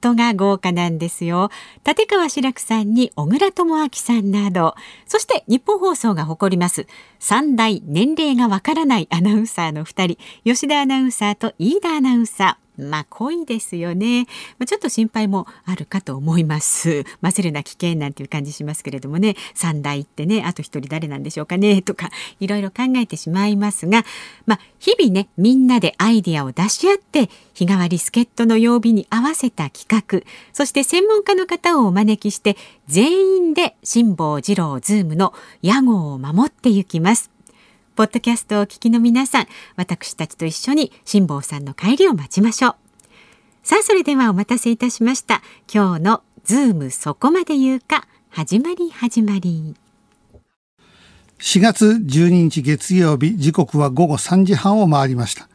人が豪華なんですよ。立川志らくさんに小倉智昭さんなど。そして日本放送が誇ります。三大年齢がわからないアナウンサーの2人。吉田アナウンサーと飯田アナウンサー。まあ濃いですよね、まあ、ちょっと心配もあるかと思います。混ぜるな危険なんていう感じしますけれどもね。三代ってねあと一人誰なんでしょうかね。とかいろいろ考えてしまいますが。まあ日々ねみんなでアイディアを出し合って日替わり助っ人の曜日に合わせた企画そして専門家の方をお招きして全員で辛坊治郎ズームの屋号を守っていきますポッドキャストをお聞きの皆さん、私たちと一緒に辛坊さんの帰りを待ちましょう。さあ、それではお待たせいたしました。今日のズームそこまで言うか、始まり始まり。4月12日月曜日、時刻は午後3時半を回りました。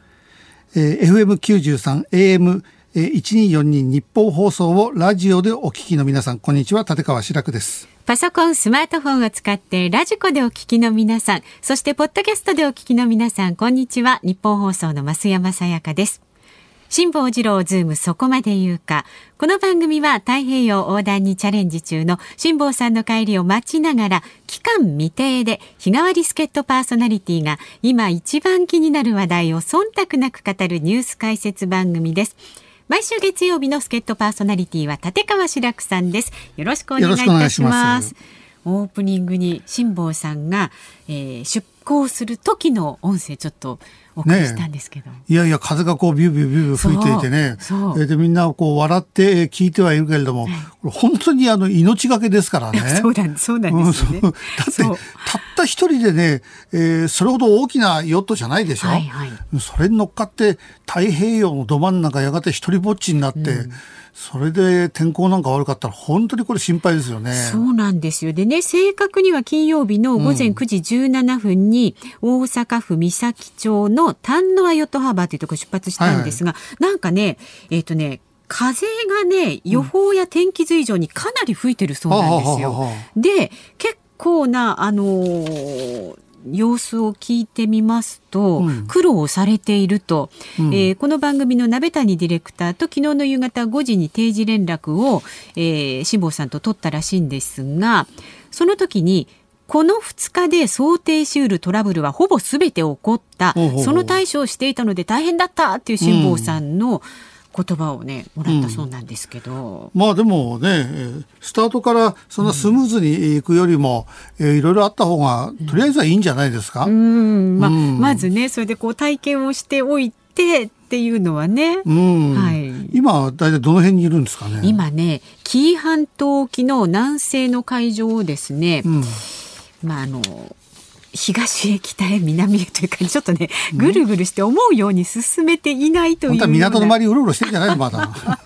えー、FM93、AM 1242ニッポン放送をラジオでお聞きの皆さん、こんにちは、立川志らくです。パソコン、スマートフォンを使ってラジコでお聞きの皆さん、そしてポッドキャストでお聞きの皆さん、こんにちは。ニッポン放送の増山さやかです。辛坊治郎ズームそこまで言うか。この番組は太平洋横断にチャレンジ中の辛坊さんの帰りを待ちながら期間未定で日替わり助っ人パーソナリティが今一番気になる話題を忖度なく語るニュース解説番組です。毎週月曜日の助っ人パーソナリティは立川志らくさんです。よろしくお願いいたします。オープニングに辛坊さんが、えー、出航する時の音声ちょっとお送りしたんですけど、ね、いやいや風がこうビュービュービュービュー吹いていてね。そでみんなこう笑って聞いてはいるけれども、本当にあの命がけですからね。そうなんそうなんですね、うん、だってた一人でね、えー、それほど大きなヨットじゃないでしょ、はいはい、それに乗っかって太平洋のど真ん中やがて一人ぼっちになって、うん。それで天候なんか悪かったら本当にこれ心配ですよね。そうなんですよ。でね、正確には金曜日の午前9時17分に大阪府三崎町の丹野ヨットハーバーというところ出発したんですが、はいはい、なんかね、えっ、ー、とね、風がね、予報や天気図以上にかなり吹いてるそうなんですよ。で、結構な、あのー様子を聞いてみますと、うん、苦労されていると、うん、えー、この番組の鍋谷ディレクターと昨日の夕方5時に定時連絡を、えー、辛坊さんと取ったらしいんですがその時にこの2日で想定しうるトラブルはほぼすべて起こった、その対処をしていたので大変だったっていう辛坊さんの、うん言葉をねもらったそうなんですけど、うん、まあでもねスタートからそんなスムーズにいくよりも、うん、えー、いろいろあった方がとりあえずはいいんじゃないですか、うん、まあ、まずねそれでこう体験をしておいてっていうのはね、はい、今大体どの辺にいるんですかね？今ね紀伊半島沖の南西の海上をですね、まああの東へ北へ南へというかちょっとねぐるぐるして思うように進めていないという本港の周りうろうろしてるんじゃないのまだ。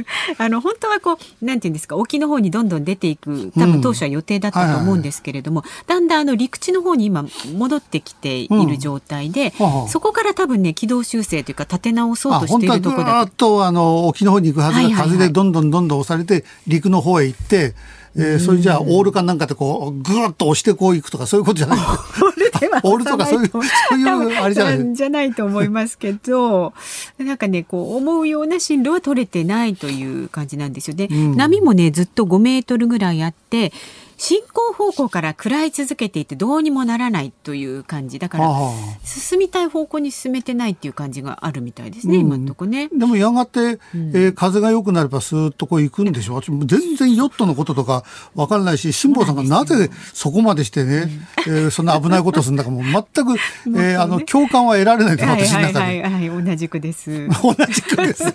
あの本当はこうなんていうんですか沖の方にどんどん出ていく多分当初は予定だったと思うんですけれども、だんだんあの陸地の方に今戻ってきている状態で、うん、そこから多分ね軌道修正というか立て直そうとしているところだと。あの沖の方に行くはずが風でどんどんどんどん押されて陸の方へ行ってえー、それじゃあオールかなんかでこうぐーっと押してこういくとかそういうことじゃない オールと。かそういうそういうあれじゃないじゃないと思いますけどなんかねこう思うような進路は取れてないという感じなんですよね、うん、波もねずっと5メートルぐらいあって進行方向から食らい続けていてどうにもならないという感じ。だから進みたい方向に進めてないっていう感じがあるみたいですね、うん、今のとこね。でもやがて、うん、えー、風が良くなればスーッとこう行くんでしょ？う全然ヨットのこととか分からないし辛坊さんがなぜそこまでしてね、うん、えー、そんな危ないことするんだかもう全く、えー、あの共感は得られないと私の中で、はいはい。はい、同じくです。同じくです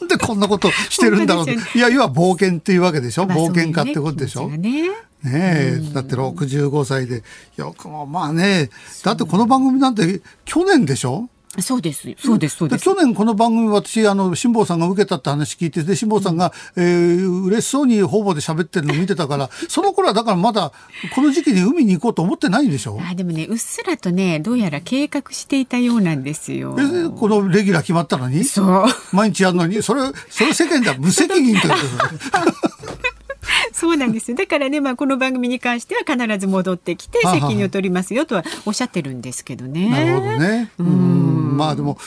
なんでこんなことしてるんだろう。いや要は冒険っていうわけでしょ、まあ、冒険家ってことでしょ？ねね。え、だって65歳でよくもまあねだってこの番組なんて去年でしょ？そうです。そうです。そうです。去年この番組私、あの、辛坊さんが受けたって話聞いて、で、辛坊さんが、えー、嬉しそうに方々で喋ってるのを見てたから、その頃はだからまだ、この時期に海に行こうと思ってないんでしょあ、でもね、うっすらとね、どうやら計画していたようなんですよ。え、このレギュラー決まったのに？そう。毎日やるのに、それ、それ世間では無責任ということ そうなんですよ。だからね、まあ、この番組に関しては必ず戻ってきて責任を取りますよとはおっしゃってるんですけどね。なるほどね。うん。まあでも、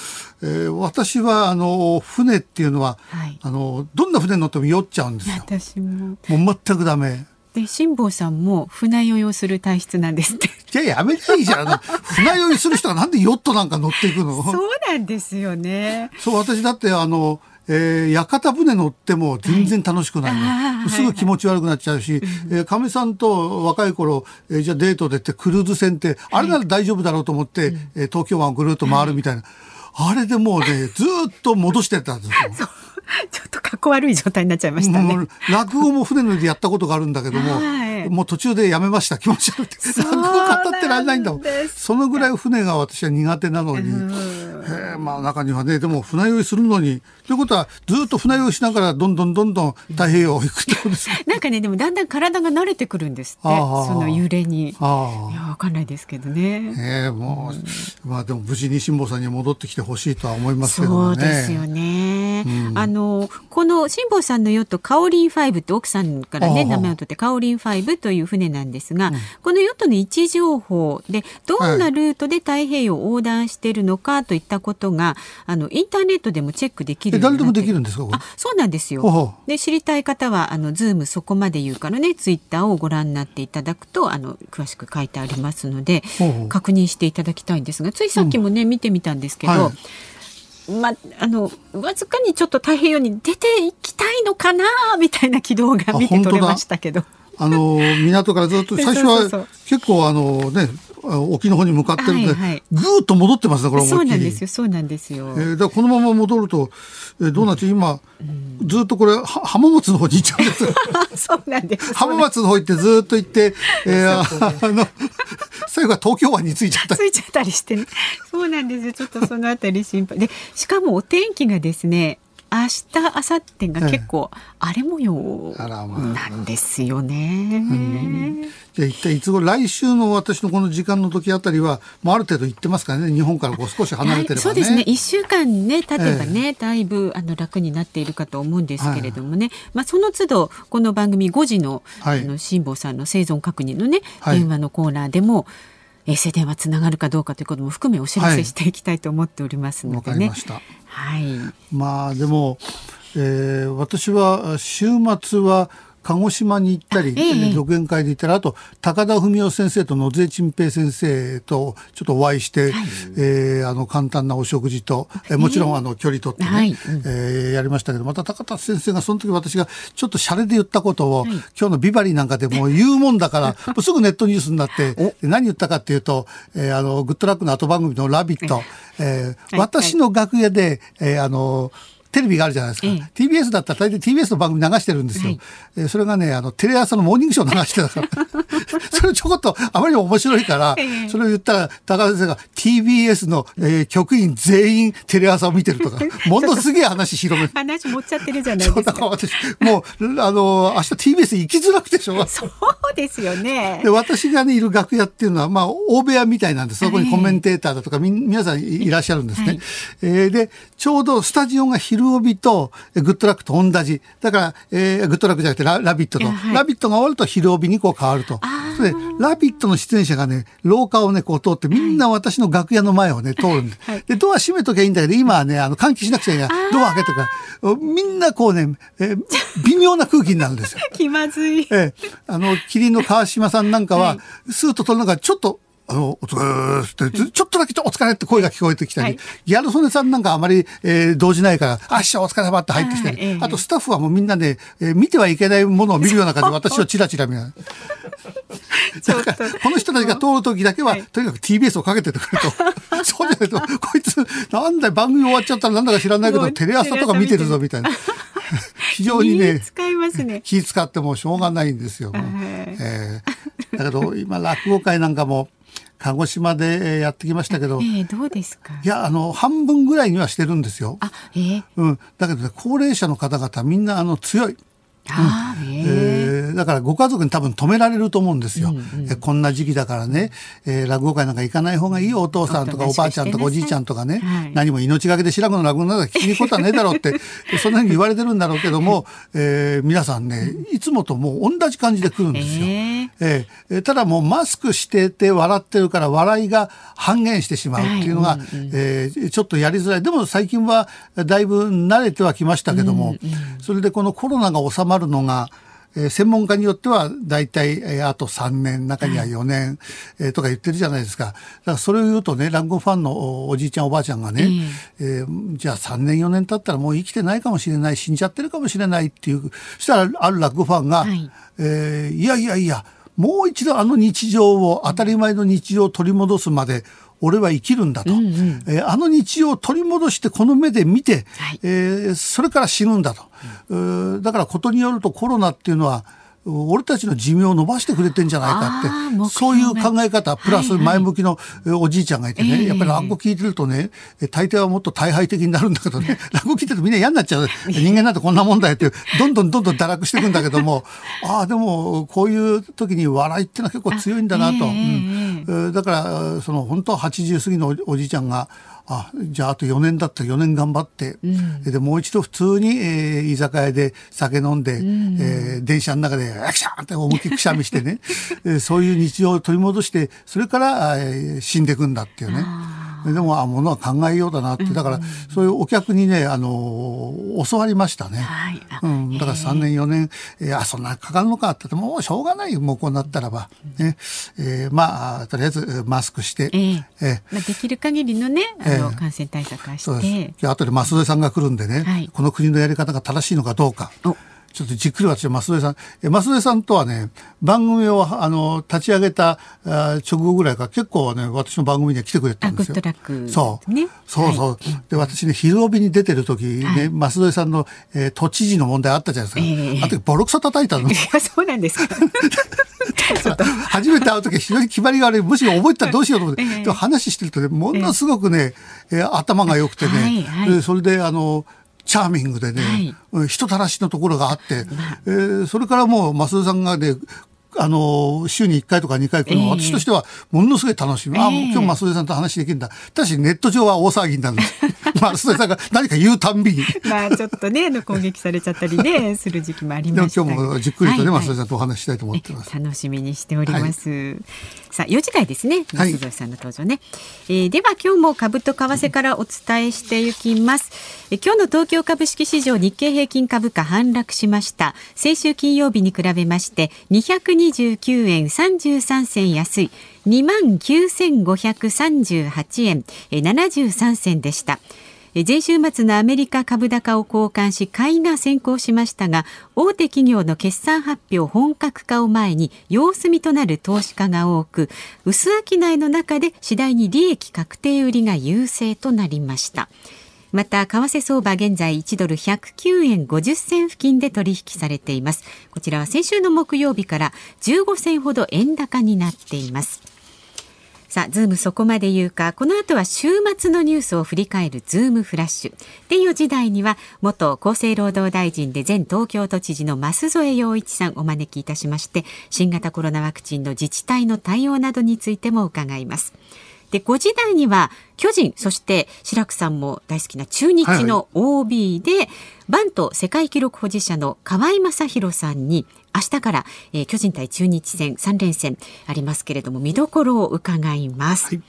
えー、私はあの船っていうのは、はい、あのどんな船乗っても酔っちゃうんですよ。私も。もう全くダメ。で辛坊さんも船酔いをする体質なんですって。いややめていいじゃん。船酔いする人がなんでヨットなんか乗っていくの？そうなんですよね。そう私だってあの。えー、屋形船乗っても全然楽しくないの、はい、すぐ気持ち悪くなっちゃうし、えー、かみさんと若い頃、えー、じゃあデートでってクルーズ船って、あれなら大丈夫だろうと思って、えー、東京湾をぐるっと回るみたいな、あれでもうね ずっと戻してたんですよ。ちょっとかっこ悪い状態になっちゃいましたね。落語も船でやったことがあるんだけども、はい、もう途中でやめました。気持ち悪くて。落語語ってられないんだもん。そのぐらい船が私は苦手なのに、えまあ中にはねでも船酔いするのに。ということはずっと船酔いしながらどんどんどんどん太平洋を行くってことです なんかねでもだんだん体が慣れてくるんですって。その揺れに。いやわかんないですけどね。えー、もう、まあでも無事に辛坊さんに戻ってきてほしいとは思いますけどね。そうですよね。うん、あのこの辛坊さんのヨットカオリン5って奥さんからね名前を取ってカオリン5という船なんですが、うん、このヨットの位置情報でどんなルートで太平洋を横断しているのかといったことが、はい、あのインターネットでもチェックできる誰でもできるんですかあそうなんですよ。で知りたい方はあのズームそこまで言うからねツイッターをご覧になっていただくとあの詳しく書いてありますので確認していただきたいんですがついさっきもね、うん、見てみたんですけど。はいまあのわずかにちょっと太平洋に出ていきたいのかなみたいな軌道が見て取れましたけど。あの港からずっと 最初は結構あのね沖の方に向かってるんで、はいはい、ぐーっと戻ってますねこれそうなんですよそうなんですよ。えー、だこのまま戻ると、えー、どうなって今、うん、ずっとこれ浜松の方に行っちゃうんです そうなんです。浜松の方行ってずっと行って、えー、あの最後は東京湾に着いちゃった。ついちゃったりしてね。そうなんですよ。ちょっとそのあたり心配。でしかもお天気がですね明日明後日が結構荒れ模様なんですよね。じゃあ一体いつ頃来週の私のこの時間の時あたりはもうある程度行ってますからね。日本からこう少し離れてればね。そうですね。一週間ね経てばね、えー、だいぶあの楽になっているかと思うんですけれどもね、はい、まあその都度この番組5時の、はい、あの辛坊さんの生存確認のね、電話のコーナーでも。衛星電話つながるかどうかということも含めお知らせしていきたいと思っておりますのでね。はい、はい。まあでも、えー、私は週末は鹿児島に行ったり、ええ、独演会で行ったらあと高田文夫先生と野津珍平先生とちょっとお会いして、はい、えー、あの簡単なお食事と、えー、もちろんあの距離取ってね、はい、えー、やりましたけどまた高田先生がその時私がちょっと洒落で言ったことを、はい、今日のビバリーなんかでもう 言うもんだからもうすぐネットニュースになって 何言ったかっていうと、えー、あのグッドラックの後番組の「ラビット!」えー、私の楽屋で、えー、あのテレビがあるじゃないですか。ええ、TBS だったら大体 TBS の番組流してるんですよ。はい、えそれがね、あの、テレ朝のモーニングショー流してたから。それちょこっとあまりにも面白いから、え、それを言ったら、高田先生が TBS の、えー、局員全員テレ朝を見てるとか、ものすげえ話広め話持っちゃってるじゃないですか。だから私、もう、あの、明日 TBS 行きづらくてしょうがそうですよね。で、私がね、いる楽屋っていうのは、まあ、大部屋みたいなんです。そこにコメンテーターだとか、み、皆さんいらっしゃるんですね。はい、えー、で、ちょうどスタジオが昼帯と、グッドラックと同じ。だから、えー、グッドラックじゃなくてララビットと。はい、ラビットが終わると昼帯にこう変わると。で、ラビットの出演者がね、廊下をね、こう通って、みんな私の楽屋の前をね、通るんで。はい、で、ドア閉めときゃいいんだけど、今はね、あの、換気しなくちゃいけない。ドア開けてから、みんなこうね、えー、微妙な空気になるんですよ。気まずい。えー、あの、キリンの川島さんなんかは、はい、スーッと取るのがちょっと、あの、お疲れって、ちょっとだけお疲れって声が聞こえてきたり、はい、ギャル曽根さんなんかあまり、えー、動じないから、あ、師匠お疲れ様って入ってきたり、はい、あとスタッフはもうみんなで、えー、見てはいけないものを見るような感じで私をチラチラ見な この人たちが通る時だけは、はい、とにかく TBS をかけててくれと。そうじゃないと、こいつ、なんだ番組終わっちゃったらなんだか知らないけど、テレ朝とか見てるぞ、みたいな。非常にね、使いますね。気使ってもしょうがないんですよ。えー、だけど、今、落語会なんかも、鹿児島でやってきましたけど、えー、どうですか？いやあの半分ぐらいにはしてるんですよ。あえー、うん、だけど、ね、高齢者の方々みんなあの強い。あうん、えー、だからご家族に多分止められると思うんですよ、うんうん、えこんな時期だからね、えー、落語会なんか行かない方がいいよお父さんとかおばあちゃんとかおじいちゃんとかね、はい、何も命がけで白子の落語なんか聞きに行くことはねえだろうって そんなふうに言われてるんだろうけども、えー、皆さんねいつもともう同じ感じで来るんですよ。えー、えー、ただもうマスクしてて笑ってるから笑いが半減してしまうっていうのが、はいうんうん、えー、ちょっとやりづらい。でも最近はだいぶ慣れてはきましたけども、うんうん、それでこのコロナが収まるのがえー、専門家によっては大体、えー、あと3年中には4年、はい、えー、とか言ってるじゃないですか。だからそれを言うとね落語ファンのおじいちゃんおばあちゃんがね、えー、えー、じゃあ3年4年経ったらもう生きてないかもしれない死んじゃってるかもしれないっていうそしたらある落語ファンが、はい。えー、いやいやいやもう一度あの日常を当たり前の日常を取り戻すまで俺は生きるんだと、うんうん、えー、あの日常を取り戻してこの目で見て、はい、えー、それから死ぬんだと、うん、だからことによるとコロナっていうのは俺たちの寿命を伸ばしてくれてんじゃないかってそういう考え方プラス前向きのおじいちゃんがいてね、はいはい、やっぱり落語聞いてるとね大抵はもっと大敗的になるんだけどね 落語聞いてるとみんな嫌になっちゃう。人間なんてこんなもんだよってどんどんどんどん堕落していくんだけども ああでもこういう時に笑いっていうのは結構強いんだなと、うん、だからその本当は80過ぎのおじいちゃんがあじゃああと4年だったら4年頑張って、うん、でもう一度普通に、えー、居酒屋で酒飲んで、うん、えー、電車の中で「アクション!」って思いっきりくしゃみしてね、えー、そういう日常を取り戻してそれから、えー、死んでいくんだっていうね。でもあものは考えようだなってだからそういうお客にねあの教わりましたね、はい。うん、だから3年4年、えー、あそんなかかるのかって言ってもうしょうがないよもうこうなったらば、ね。えー、まあとりあえずマスクして、えーえーまあ、できる限りのねあの、感染対策はして。そうです。後で増添さんが来るんでね、はい、この国のやり方が正しいのかどうか。ちょっとじっくり私は増添さん、え増添さんとはね、番組をあの立ち上げたあ直後ぐらいから結構ね、私の番組には来てくれたんですよ。そう。ね、そうそう。はい、で、私ね、昼帯に出てる時ね、はい、増添さんの、えー、都知事の問題あったじゃないですか。えー、あとボロクソ叩いたの。いや、そうなんです か。初めて会う時非常に決まりが悪い。むしろ覚えたらどうしようと思って。えー、話してるとね、ものすごくね、えー、頭が良くてね、はいはい、それであの、チャーミングでね、はい、人たらしのところがあって、えー、それからもう増田さんがねあの、週に1回とか2回来るのは、私としてはものすごい楽しみ。えー、あ今日増田さんと話できるんだ。ただしネット上は大騒ぎになるんです。増田さんが何か言うたんびに。まあちょっとね、攻撃されちゃったりね、する時期もありました今日もじっくりとね、増田さんとお話したいと思ってます。楽しみにしております。はい、さあ、4時台ですね。増田さんの登場ね。はい、えー、では今日も株と為替からお伝えしていきます。え今日の東京株式市場日経平均株価反落しました。先週金曜日に比べまして229円33銭安い2万9538円73銭でした。前週末のアメリカ株高を交換し買いが先行しましたが大手企業の決算発表本格化を前に様子見となる投資家が多く薄商いの中で次第に利益確定売りが優勢となりました。また為替相場現在1ドル109円50銭付近で取引されています。こちらは先週の木曜日から15銭ほど円高になっています。さあ、ズームそこまで言うか、この後は週末のニュースを振り返るズームフラッシュ。で4時台には、元厚生労働大臣で前東京都知事の舛添要一さんお招きいたしまして、新型コロナワクチンの自治体の対応などについても伺います。で5時台には巨人そして白くさんも大好きな中日の OB で、はいはい、バント世界記録保持者の河合正弘さんに明日から、えー、巨人対中日戦3連戦ありますけれども見どころを伺います。はい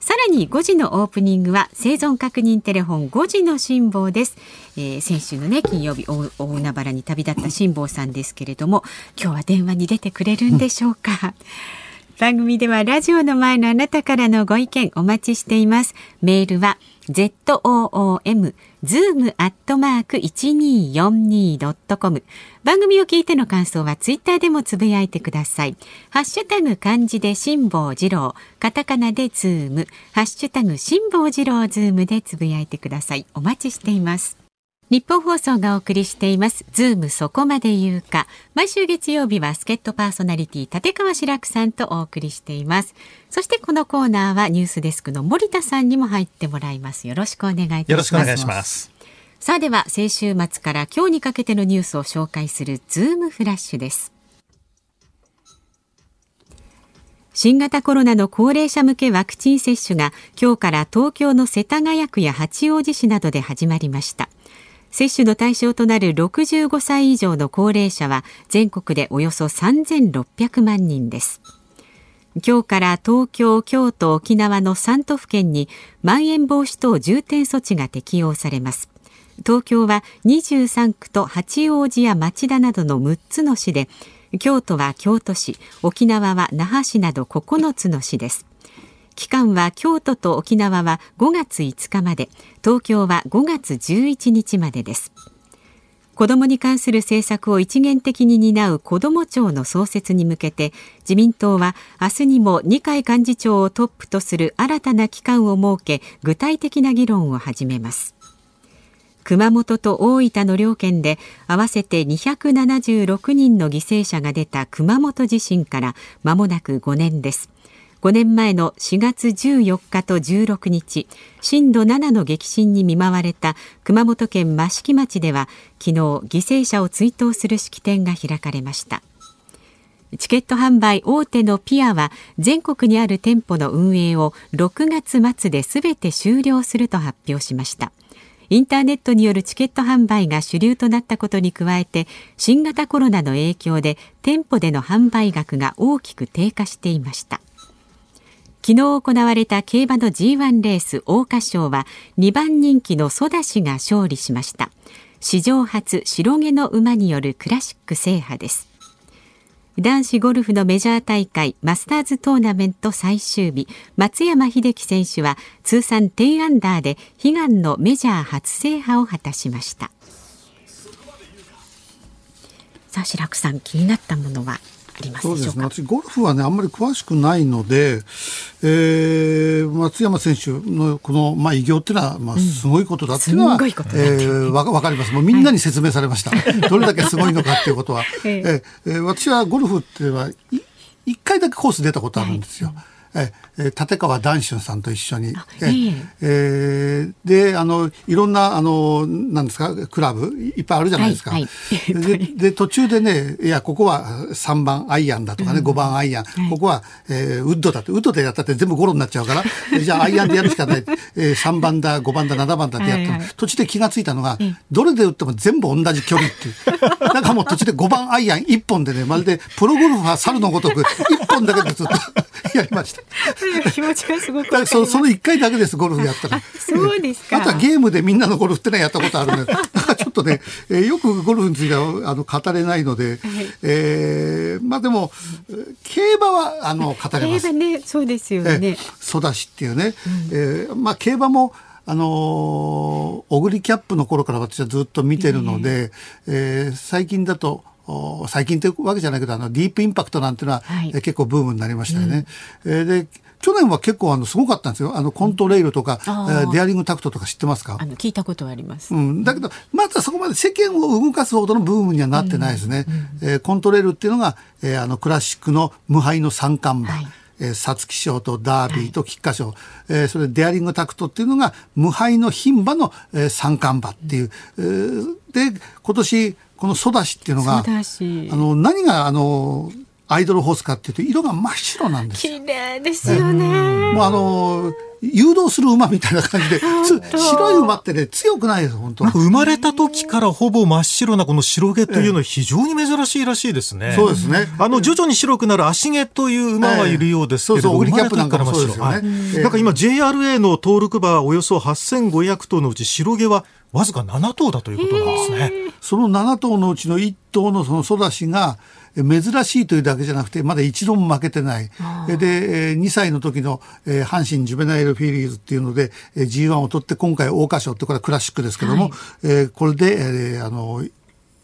さらに5時のオープニングは生存確認テレフォン5時の辛抱です、えー、先週のね金曜日大海原に旅立った辛抱さんですけれども今日は電話に出てくれるんでしょうか、番組ではラジオの前のあなたからのご意見お待ちしています。メールは zoom zoom アットマーク 1242.com 番組を聞いての感想はツイッターでもつぶやいてください。ハッシュタグ漢字で辛坊治郎、カタカナでズーム、ハッシュタグ辛坊治郎ズームでつぶやいてください。お待ちしています。ニッポン放送がお送りしています。ズームそこまで言うか。毎週月曜日は助っ人パーソナリティ立川志らくさんとお送りしています。そしてこのコーナーはニュースデスクの森田さんにも入ってもらいます。よろしくお願いいたします。よろしくお願いします。さあでは先週末から今日にかけてのニュースを紹介するズームフラッシュです。新型コロナの高齢者向けワクチン接種が今日から東京の世田谷区や八王子市などで始まりました接種の対象となる65歳以上の高齢者は全国でおよそ3600万人です。今日から東京、京都、沖縄の3都府県にまん延防止等重点措置が適用されます。東京は23区と八王子や町田などの6つの市で京都は京都市沖縄は那覇市など9つの市です。期間は京都と沖縄は5月5日まで東京は5月11日までです。子どもに関する政策を一元的に担う子ども庁の創設に向けて自民党は明日にも二階幹事長をトップとする新たな機関を設け具体的な議論を始めます。熊本と大分の両県で合わせて276人の犠牲者が出た熊本地震から間もなく5年です。5年前の4月14日と16日震度7の激震に見舞われた熊本県益城町では昨日犠牲者を追悼する式典が開かれました。チケット販売大手のピアは全国にある店舗の運営を6月末で全て終了すると発表しました。インターネットによるチケット販売が主流となったことに加えて新型コロナの影響で店舗での販売額が大きく低下していました。昨日行われた競馬の G1 レース桜花賞は2番人気のソダシが勝利しました。史上初白毛の馬によるクラシック制覇です。男子ゴルフのメジャー大会マスターズトーナメント最終日松山英樹選手は通算10アンダーで悲願のメジャー初制覇を果たしました。さあ白くさん気になったものは？ありますそうですね。私、ゴルフはね、あんまり詳しくないので、えー、松山選手のこの、まあ、偉業っていうのは、まあ、すごいことだっていうのは、うん、えー、わわかります。もうみんなに説明されました。はい、どれだけすごいのかっていうことは。えー、私はゴルフっていうのは、一回だけコース出たことあるんですよ。はいえ立川談春さんと一緒に、ええー、であのいろんなあのなんですかクラブいっぱいあるじゃないですか。はいはい、でで途中でねいやここは3番アイアンだとかね、うん、5番アイアン、はい、ここは、えー、ウッドだってウッドでやったって全部ゴロになっちゃうから じゃあアイアンでやるしかない、えー、3番だ5番だ7番だってやって、はいはい、途中で気が付いたのが、どれで打っても全部同じ距離っていう。だからもう途中で5番アイアン1本でねまるでプロゴルファー猿のごとく1本だけでずっと やりました。気持ちがすごくそその一回だけですゴルフやったら。そうですか。あとはゲームでみんなのゴルフってのはやったことあるので、ちょっとね、えー、よくゴルフについてはあの語れないので、はい、えー、まあでも競馬はあの語れます。競馬ね、そうですよね。ソダシっていうね、うん、えー、まあ競馬も。あのオグリキャップの頃から私はずっと見てるので、えー、えー、最近だと最近というわけじゃないけどあのディープインパクトなんていうのは、はい、結構ブームになりましたよね。うん、えー、で去年は結構あのすごかったんですよ。あのコントレイルとか、うん、デアリングタクトとか知ってますか？あの聞いたことあります。うん、だけどまだそこまで世間を動かすほどのブームにはなってないですね。うん、えー、コントレイルっていうのが、えー、あのクラシックの無敗の三冠馬。はいえー、皐月賞とダービーと菊花賞、はい、えー、それデアリングタクトっていうのが無敗の牝馬の、えー、三冠馬っていう、えー、で今年このソダシっていうのがあの何があのアイドルホースかっていうと色が真っ白なんです綺麗ですよね。もうあの誘導する馬みたいな感じで、白い馬ってね、強くないです、本当生まれた時からほぼ真っ白なこの白毛というのは非常に珍しいらしいですね。そうですね。あの、徐々に白くなる足毛という馬はいるようですけれども、えー、そうそう、オリキャップなんかもそうですよね。はい、なんか今 JRA の登録馬およそ8500頭のうち白毛はわずか7頭だということなんですね。その7頭のうちの1頭のその育ちが、珍しいというだけじゃなくてまだ一度も負けてない。で2歳の時の阪神ジュベナイルフィリーズっていうので G1 を取って今回桜花賞ってこれはクラシックですけども、はい、これであの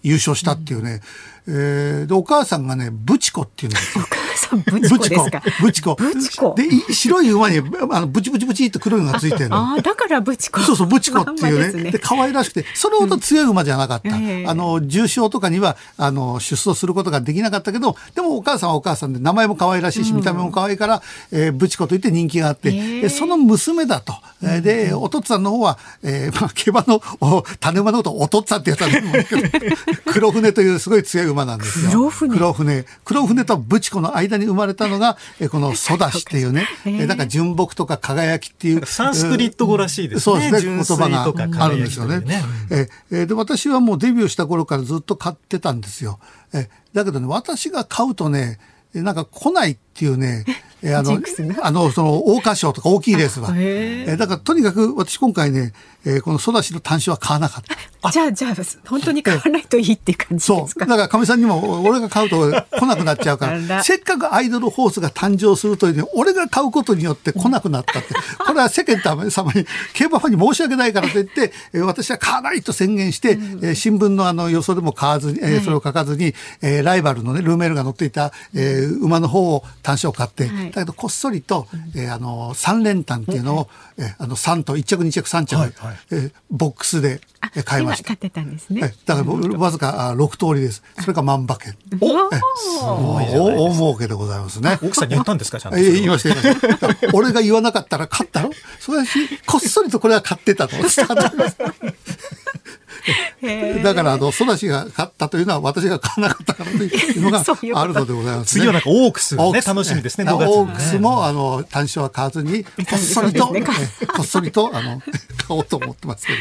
優勝したっていうね、うん、えー、でお母さんがねブチコっていうんですよ。さんブチコですか？ブチコ。ブチコ。で、白い馬に、あの、ブチブチブチって黒いのがついてるの。ああ、だからブチコ。そうそう、ブチコっていうね。で、可愛らしくて、それほど強い馬じゃなかった。あの、重賞とかには、あの、出走することができなかったけど、でもお母さんはお母さんで、名前も可愛らしいし、見た目も可愛いから、えー、ブチコといって人気があって、その娘だと。で、お父さんの方は、えー、まあ、競馬の、種馬のことお父さんってやったんだけど、黒船というすごい強い馬なんですよ。黒船黒船。黒船とブチコの間に生まれたのが、えこのソダシっていうね、えだから純木とか輝きっていう。サンスクリット語らしいですね。そうですね。言葉があるんですよね。ねええで、私はもうデビューした頃からずっと買ってたんですよ。えだけどね、私が買うとね、なんか来ないっていうね、えあの、あの、その、桜花賞とか大きいレースは。えだから、とにかく私今回ね、えー、このソダシの単種は買わなかった。じゃあ、じゃあ、本当に買わないといいっていう感じですか？そう。だから、かみさんにも、俺が買うと来なくなっちゃうから。せっかくアイドルホースが誕生するというに、俺が買うことによって来なくなったって。これは世間様に、競馬ファンに申し訳ないからと言って、えー、私は買わないと宣言して、うん、えー、新聞のあの予想でも買わずに、えー、それを書かずに、えー、ライバルのね、ルーメールが乗っていた、えー、馬の方を単種を買って、はい、だけどこっそりと、えー、あの、三連単っていうのを、うん、えー、あの、3と1着2着3着、はいはい、えー、ボックスで買いました。買ってたんですね。だからわずか6通りです。それが万馬券。お大儲けでございますね。奥さんに言ったんですかちゃんと。言いました言いました。俺が言わなかったら買ったろ？それし、こっそりとこれは買ってたと。だからあのソダシが勝ったというのは私が買わなかったからというのが あるのでございます、ね、次はなんかオークス、ね、楽しみですね。オークスもあの単勝は買わずに こっそりと、こっそりとあの 買おうと思ってますけど。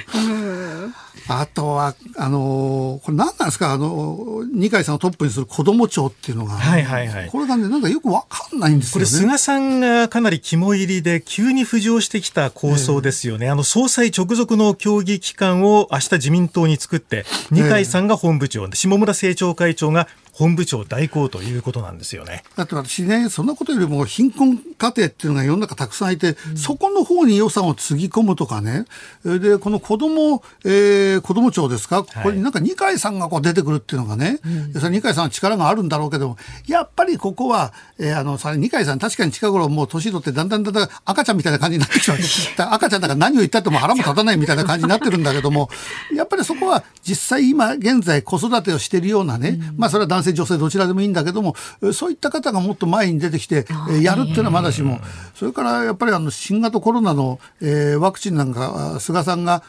あとは、あのこれ何なんですか、あの、二階さんをトップにする子ども庁っていうのが、はいはいはい。これがね、なんかよくわかんないんですよね。これ、菅さんがかなり肝入りで、急に浮上してきた構想ですよね。えー、あの、総裁直属の協議機関を明日自民党に作って、二階さんが本部長、下村政調会長が本部長代行ということなんですよね。だって私ね、そんなことよりも貧困家庭っていうのが世の中たくさんいて、うん、そこの方に予算をつぎ込むとかね、で、この子供、えー、子供庁ですか、ここになんか二階さんがこう出てくるっていうのがね、はい、二階さんは力があるんだろうけど、やっぱりここは、えー、あの、さ、二階さん確かに近頃もう年取ってだんだんだんだん赤ちゃんみたいな感じになってきた。赤ちゃんだから何を言ったっても腹も立たないみたいな感じになってるんだけども、やっぱりそこは実際今現在子育てをしているようなね、うん、まあそれは男性女性どちらでもいいんだけどもそういった方がもっと前に出てきてやるっていうのはまだしも。それからやっぱりあの新型コロナの、えー、ワクチンなんか菅さんが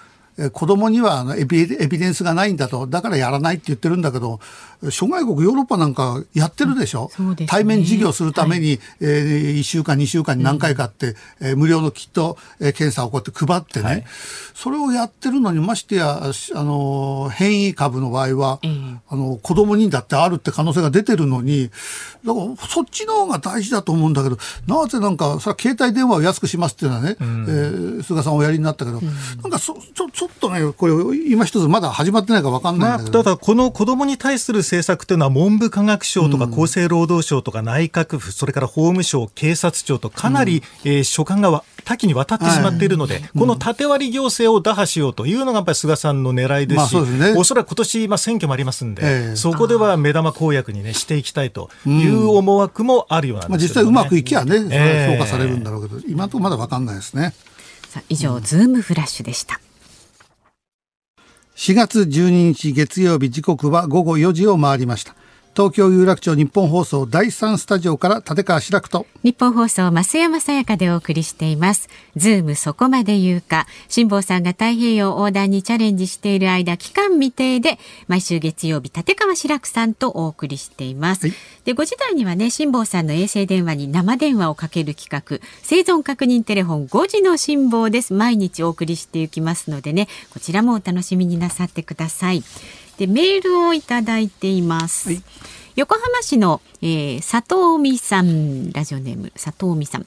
子供にはエビエビデンスがないんだと。だからやらないって言ってるんだけど諸外国ヨーロッパなんかやってるでしょ、うね、対面授業するために、はい、えー、1週間2週間に何回かって、うん、えー、無料のキット、えー、検査をこうやって配ってね、はい、それをやってるのにましてやあの変異株の場合は、うん、あの子供にだってあるって可能性が出てるのにだからそっちの方が大事だと思うんだけどなぜなんかそれは携帯電話を安くしますっていうのはね、うん、えー、菅さんおやりになったけど、うん、なんかそちょちょっとねこれ今一つまだ始まってないか分かんないんだけど、まあ、ただこの子供に対する政策というのは文部科学省とか厚生労働省とか内閣府、それから法務省、警察庁とかなり、えー、所管が多岐にわたってしまっているので、この縦割り行政を打破しようというのがやっぱり菅さんの狙いですし、おそらく今年、まあ、選挙もありますんで、そこでは目玉公約に、ね、していきたいという思惑もあるようなんです、ね、実際うまくいきゃね、評価されるんだろうけど、今のところまだ分かんないですね。さあ以上、ズームフラッシュでした。4月12日月曜日時刻は午後4時を回りました。東京有楽町ニッポン放送第三スタジオから立川志らくと。ニッポン放送増山さやかでお送りしています。ズームそこまで言うか。辛坊さんが太平洋横断にチャレンジしている間期間未定で毎週月曜日立川志らくさんとお送りしています、はい、で5時台にはね辛坊さんの衛星電話に生電話をかける企画生存確認テレフォン5時の辛坊です。毎日お送りしていきますのでねこちらもお楽しみになさってくださいでメールをいただいています、はい、横浜市の、えー、佐藤美さんラジオネーム佐藤美さん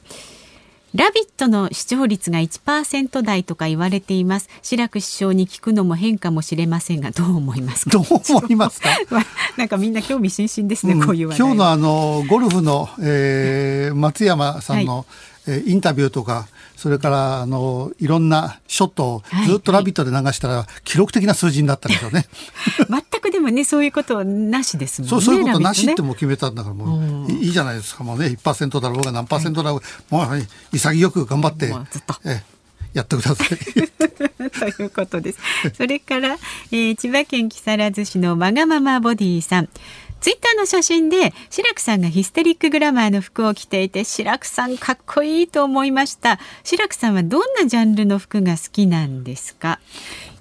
ラビットの視聴率が1%台とか言われています。白く首相に聞くのも変かもしれませんが、どう思いますか？どう思いますか？なんかみんな興味津々ですね、うん、こういう今日のあのゴルフの、えー、松山さんの、はい、えー、インタビューとか。それからあのいろんなショットをずっと「ラビット!」で流したら記録的な数字になったんでしょうね。全くでもねそういうことなしですもんね。そうそういうことなしっても決めたんだからもういいじゃないですかもうね1%だろうが何パーセントだろうが、もう潔く頑張って。ずっとえやってください。ということです。それから、えー、千葉県木更津市のわがままボディさん。ツイッターの写真で白くさんがヒステリックグラマーの服を着ていて白くさんかっこいいと思いました。白くさんはどんなジャンルの服が好きなんですか？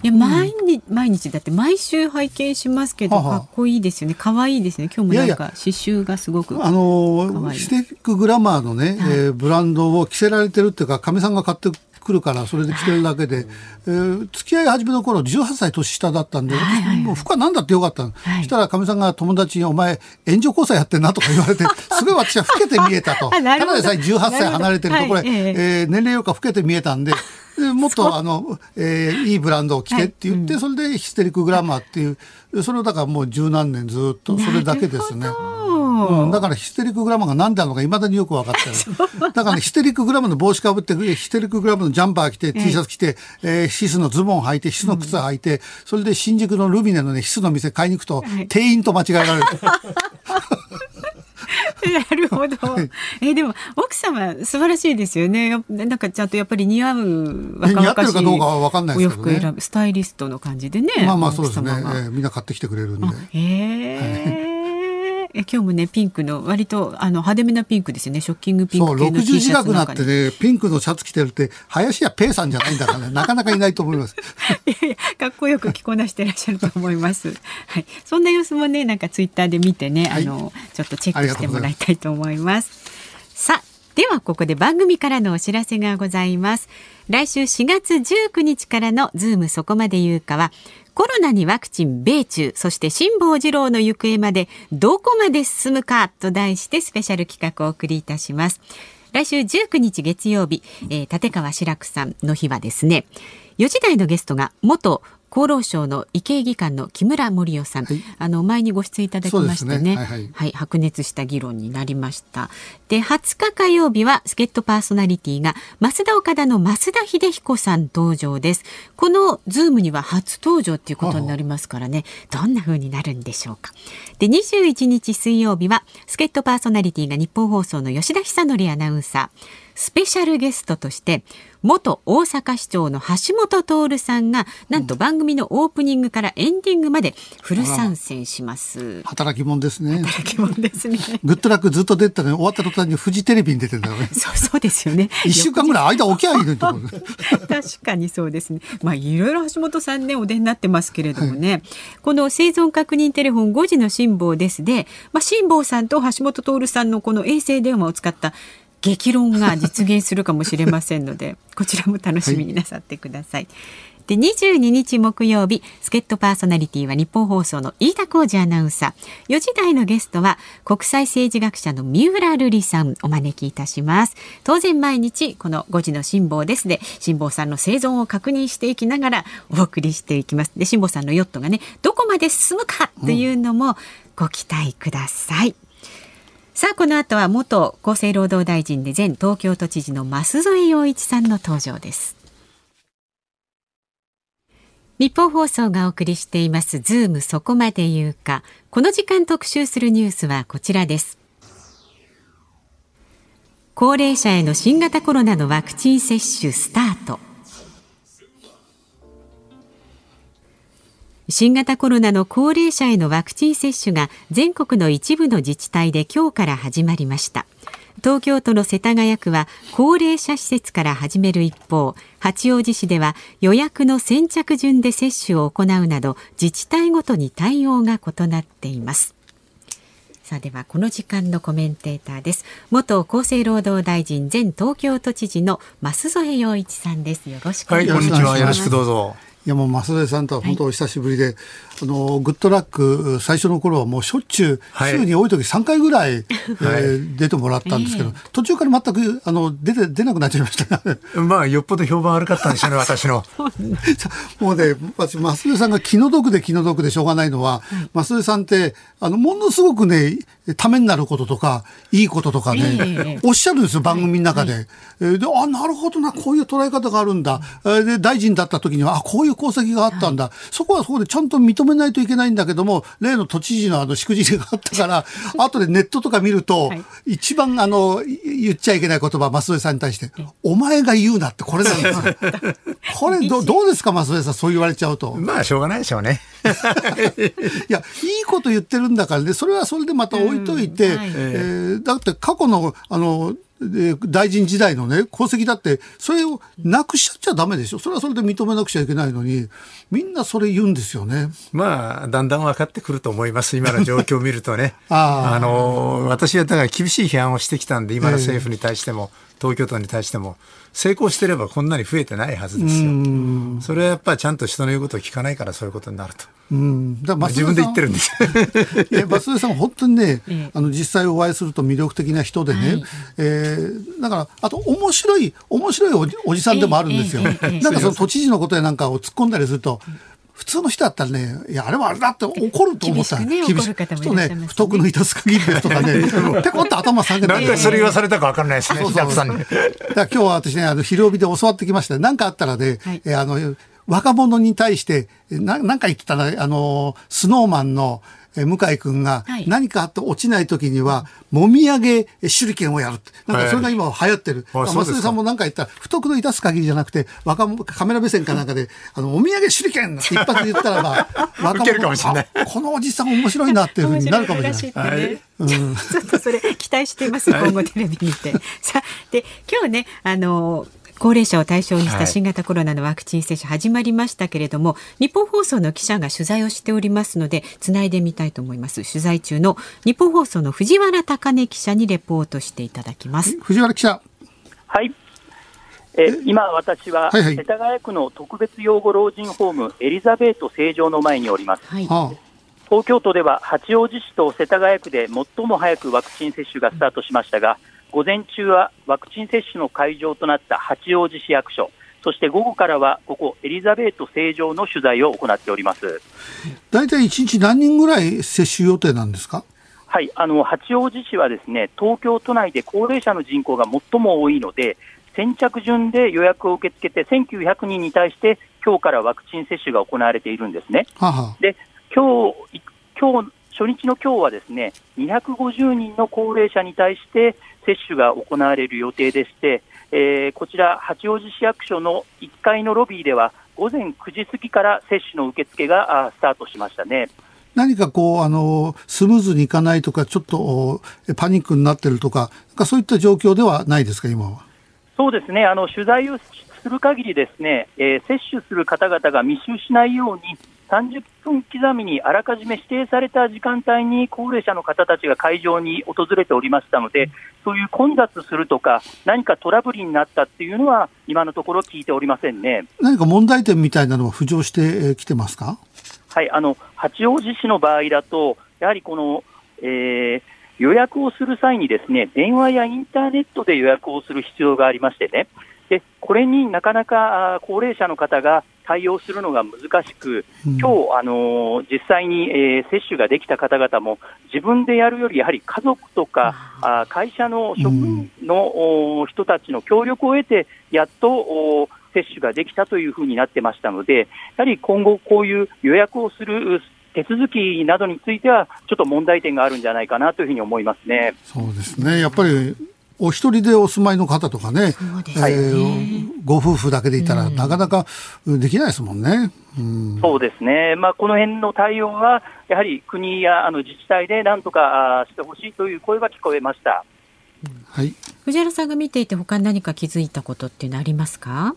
いや毎日、うん、毎日だって毎週拝見しますけどかっこいいですよね。可愛いですね。今日もなんか刺繍がすごくあのヒステリックグラマーのね、はい、えー、ブランドを着せられてるっていうかかみさんが買って来るからそれで来てるだけで、えー、付き合い始めの頃18歳年下だったんで、もう服は何だってよかったの、はい、したらかみさんが友達に「お前援助交際やってんな」とか言われて すごい私は老けて見えたと。ただでさえ18歳離れてるとこれ、はい、えー、年齢よりか老けて見えたんで。でもっとあの、えー、いいブランドを着てって言って、はい。うん、それでヒステリックグラマーっていうそれをだからもう十何年ずっとそれだけですね。うん、だからヒステリックグラマーが何であるのかいまだによく分かってる だから、ね、ヒステリックグラマーの帽子かぶってヒステリックグラマーのジャンパー着て T シャツ着て、えー、シスのズボン履いてシスの靴履いて、それで新宿のルミネのねシスの店買いに行くと、店員と間違えられる。なるほど。えでも奥様素晴らしいですよね。なんかちゃんとやっぱり似合う若々しいお洋服選ぶスタイリストの感じでね。まあまあそうですね。えー、みんな買ってきてくれるんで。へえ。今日もねピンクの割とあの派手めなピンクですよね。ショッキングピンク系の T シャツそう60近くなってねピンクのシャツ着てるって林家ペーさんじゃないんだからね。なかなかいないと思います。いやいやかっこよく着こなしてらっしゃると思います。はい。そんな様子もねなんかツイッターで見てね、はい、あのちょっとチェックしてもらいたいと思います。さあではここで番組からのお知らせがございます。来週4月19日からのズームそこまで言うかはコロナにワクチン米中そして辛坊治郎の行方までどこまで進むかと題してスペシャル企画をお送りいたします。来週19日月曜日、えー、立川志らくさんの日はですね4時台のゲストが元厚労省の医系技官の木村盛夫さん、はい、あの前にご出演いただきましてね、ね、はい、はい。はい、白熱した議論になりました。で20日火曜日は助っ人パーソナリティが増田岡田の増田秀彦さん登場です。このズームには初登場っていうことになりますからね。どんな風になるんでしょうか。で21日水曜日は助っ人パーソナリティが日本放送の吉田久典アナウンサースペシャルゲストとして元大阪市長の橋本徹さんがなんと番組のオープニングからエンディングまでフル参戦します。働き者ですね。働き者ですね。グッドラックずっと出たね終わった途端にフジテレビに出てんだよね。そうそうですよね。一週間ぐらい間起きゃいいのと 確かにそうですね。まあいろいろ橋本さんねお出になってますけれどもね、はい、この生存確認テレフォン5時の辛抱ですで、まあ辛抱さんと橋本徹さんのこの衛星電話を使った激論が実現するかもしれませんので こちらも楽しみになさってください。はいで22日木曜日助っ人パーソナリティは日本放送の飯田浩二アナウンサー。4時台のゲストは国際政治学者の三浦瑠麗さんお招きいたします。当然毎日この5時の辛抱です。で辛抱さんの生存を確認していきながらお送りしていきます。で辛坊さんのヨットがねどこまで進むかというのもご期待ください、うんさあこの後は元厚生労働大臣で前東京都知事の舛添要一さんの登場です。ニッポン放送がお送りしていますズームそこまで言うか。この時間特集するニュースはこちらです。高齢者への新型コロナのワクチン接種スタート。新型コロナの高齢者へのワクチン接種が全国の一部の自治体で今日から始まりました。東京都の世田谷区は高齢者施設から始める一方八王子市では予約の先着順で接種を行うなど自治体ごとに対応が異なっています。さあではこの時間のコメンテーターです。元厚生労働大臣前東京都知事の増添洋一さんです。よろしくお願いします、はい、こんにちは。よろしくどうぞ。やもう増田さんとは本当お久しぶりで、あのグッドラック最初の頃はもうしょっちゅう、週に多い時3回ぐらい、はい、えー、出てもらったんですけど、途中から全くあの出て出なくなっちゃいました。まあよっぽど評判悪かったんでしょうね私の。もうね私増田さんが気の毒で気の毒でしょうがないのは、増田さんってあのものすごくねためになることとか、いいこととかね、ええ。おっしゃるんですよ、番組の中で。えーで、あ、なるほどな、こういう捉え方があるんだ。えーで、大臣だった時には、あ、こういう功績があったんだ。そこはそこでちゃんと認めないといけないんだけども、例の都知事のあの、しくじりがあったから、後でネットとか見ると、はい一番あの、い言っちゃいけない言葉、増添さんに対して、お前が言うなってこれなんですよ。これど、どうですか、増添さん、そう言われちゃうと。まあ、しょうがないでしょうね。いや、いいこと言ってるんだからね、それはそれでまた置いといて、うんはいえーだって過去の、あの、えー大臣時代のね、功績だって、それをなくしちゃダメでしょ。それはそれで認めなくちゃいけないのに、みんなそれ言うんですよね。まあ、だんだん分かってくると思います。今の状況を見るとね。あの、私はだから厳しい批判をしてきたんで、今の政府に対しても、東京都に対しても、成功してればこんなに増えてないはずですよ。それはやっぱりちゃんと人の言うことを聞かないからそういうことになると。うん。だから自分で言ってるんですよ。いや、松添さんは本当にねええ、あの、実際お会いすると魅力的な人でね、はいえーだから、あと、面白い、面白いおじおじさんでもあるんですよ。なんかその都知事のことやなんかを突っ込んだりすると、普通の人だったらね、いや、あれはあれだって怒ると思ったら厳しくね怒る方もいらっしゃいますね。ね、不徳の致す限りですとかね、ペコって頭下げて。何回それ言わされたか分かんないですね、そうそうさんに。だ今日は私ね、あの、昼帯で教わってきました。何かあったらね、はい。えーあの、若者に対して、えななんか言ってたら、あの、スノーマンの、えー向井くんがはい何かあって落ちない時には、もみあげ手裏剣をやるって。なんかそれが今流行ってる。はいあそうですか松井さんも何か言ったら、不徳の致す限りじゃなくて、若者、カメラ目線かなんかで、あの、もみあげ手裏剣って一発で言ったらば、若ウケるかもしれないあこのおじさん面白いなっていうふうになるかもしれない。いちょっとそれ期待しています、今後テレビ見て。さあ、で、今日ね、あの、高齢者を対象にしたはい新型コロナのワクチン接種始まりましたけれども、日本放送の記者が取材をしておりますので、つないでみたいと思います。取材中の日本放送の藤原貴根記者にレポートしていただきます。藤原記者。はい。え今、私は、はいはい世田谷区の特別養護老人ホームエリザベート成城の前におります。はい。あ東京都では八王子市と世田谷区で最も早くワクチン接種がスタートしましたが、午前中はワクチン接種の会場となった八王子市役所、そして午後からはここエリザベート成城の取材を行っております。大体1日何人ぐらい接種予定なんですか？はい、あの八王子市はですね東京都内で高齢者の人口が最も多いので、先着順で予約を受け付けて、1900人に対して、今日からワクチン接種が行われているんですね。はあはあで、今日い今日初日の今日はですね、250人の高齢者に対して接種が行われる予定でして、えーこちら、八王子市役所の1階のロビーでは、午前9時過ぎから接種の受付があスタートしましたね。何かこう、あの、スムーズにいかないとか、ちょっとおパニックになってるとか、なんかそういった状況ではないですか、今は。そうですね、あの取材をする限りですね、えー接種する方々が密集しないように、30分刻みにあらかじめ指定された時間帯に高齢者の方たちが会場に訪れておりましたので、そういう混雑するとか、何かトラブルになったっていうのは、今のところ聞いておりませんね。何か問題点みたいなのは浮上してえーきてますか？はい、あの八王子市の場合だと、やはりこの、えー予約をする際にですね、電話やインターネットで予約をする必要がありましてね、でこれになかなか高齢者の方が対応するのが難しく、うん今日、あのー実際に、えー接種ができた方々も、自分でやるより、やはり家族とか、あー会社の職員の、人たちの協力を得て、やっと接種ができたというふうになってましたので、やはり今後、こういう予約をする手続きなどについては、ちょっと問題点があるんじゃないかなというふうに思いますね。そうですね。やっぱり、お一人でお住まいの方とかね、ねえーご夫婦だけでいたら、なかなかできないですもんね。うん、そうですね、まあ、この辺の対応は、やはり国やあの自治体でなんとかしてほしいという声が聞こえました。はい。藤原さんが見ていて他に何か気づいたことっていうのありますか？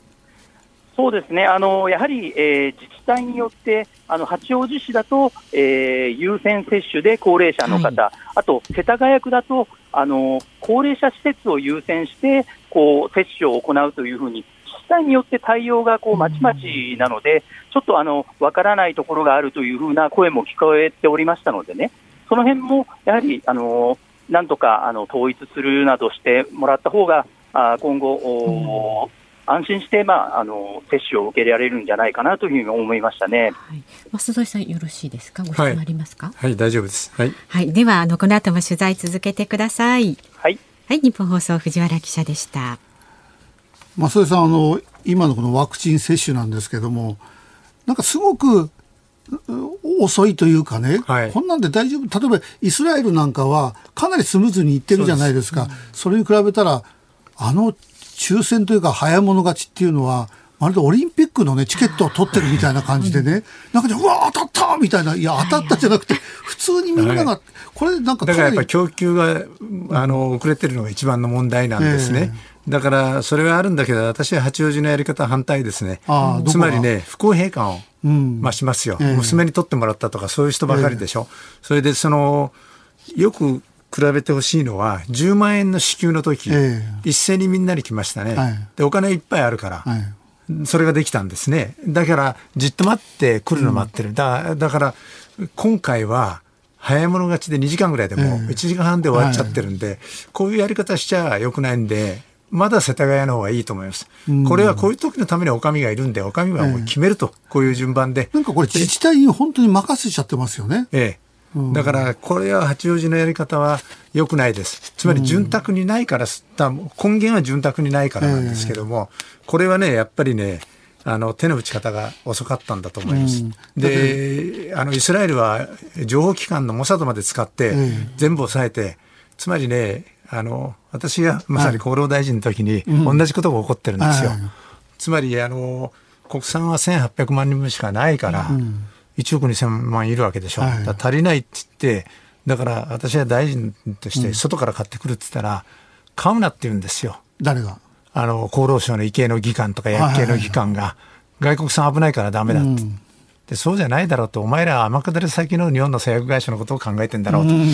そうですね、あのやはり、えー自治体によって、あの八王子市だと、えー優先接種で高齢者の方、あと世田谷区だと、あの高齢者施設を優先してこう接種を行うというふうに、自治体によって対応がこうまちまちなので、ちょっとあのわからないところがあるというふうな声も聞こえておりましたのでね、その辺もやはり、あのなんとかあの統一するなどしてもらった方が、あ今後、お安心して、まあ、あの接種を受けられるんじゃないかなというふうに思いましたね。はい、増添さん、よろしいですか、ご質問ありますか？はい、はい、大丈夫です。はい、はい、ではあのこの後も取材続けてください。はい、はい、日本放送藤原記者でした。増添さん、あの今のこのワクチン接種なんですけども、なんかすごく遅いというかね、はい、こんなんで大丈夫、例えばイスラエルなんかはかなりスムーズにいってるじゃないですか、それに比べたら、あの抽選というか早物勝ちっていうのは、まるでオリンピックのね、チケットを取ってるみたいな感じでね、なんかね、うわ、当たったみたいな、いや、当たったじゃなくて、普通にみんなが、これなんかだからやっぱり供給が、あの、遅れてるのが一番の問題なんですね。えー、だから、それはあるんだけど、私は八王子のやり方反対ですね。つまりね、不公平感を増しますよ、うんえ。ー、娘に取ってもらったとか、そういう人ばかりでしょ。えー、それで、その、よく比べてほしいのは、10万円の支給の時、えー、一斉にみんなに来ましたね、はい、でお金いっぱいあるから、はい、それができたんですね。だから、じっと待って来るの待ってる。うん、だだから、今回は、早い者勝ちで2時間ぐらいでも1時間半で終わっちゃってるんで、えーはい、こういうやり方しちゃよくないんで、まだ世田谷の方がいいと思います。これはこういう時のためにお上がいるんで、お上はもう決めると、こういう順番で。なんかこれ自治体に本当に任せちゃってますよね。ええ。だからこれは八王子のやり方は良くないです。つまり潤沢にないから、根源は潤沢にないからなんですけども、これはね、やっぱりね、あの手の打ち方が遅かったんだと思います。で、あのイスラエルは情報機関のモサドまで使って全部抑えて、つまりね、あの私がまさに厚労大臣の時に同じことが起こってるんですよ。つまりあの国産は1800万人分しかないから。うん1億2000万いるわけでしょ、はい、足りないって言ってだから私は大臣として外から買ってくるって言ったら、うん、買うなって言うんですよ。誰が？あの厚労省の医系の技官とか薬系の技官が、外国産危ないからダメだって、うん、でそうじゃないだろうとお前ら天下り先の日本の製薬会社のことを考えてんだろうと、うん、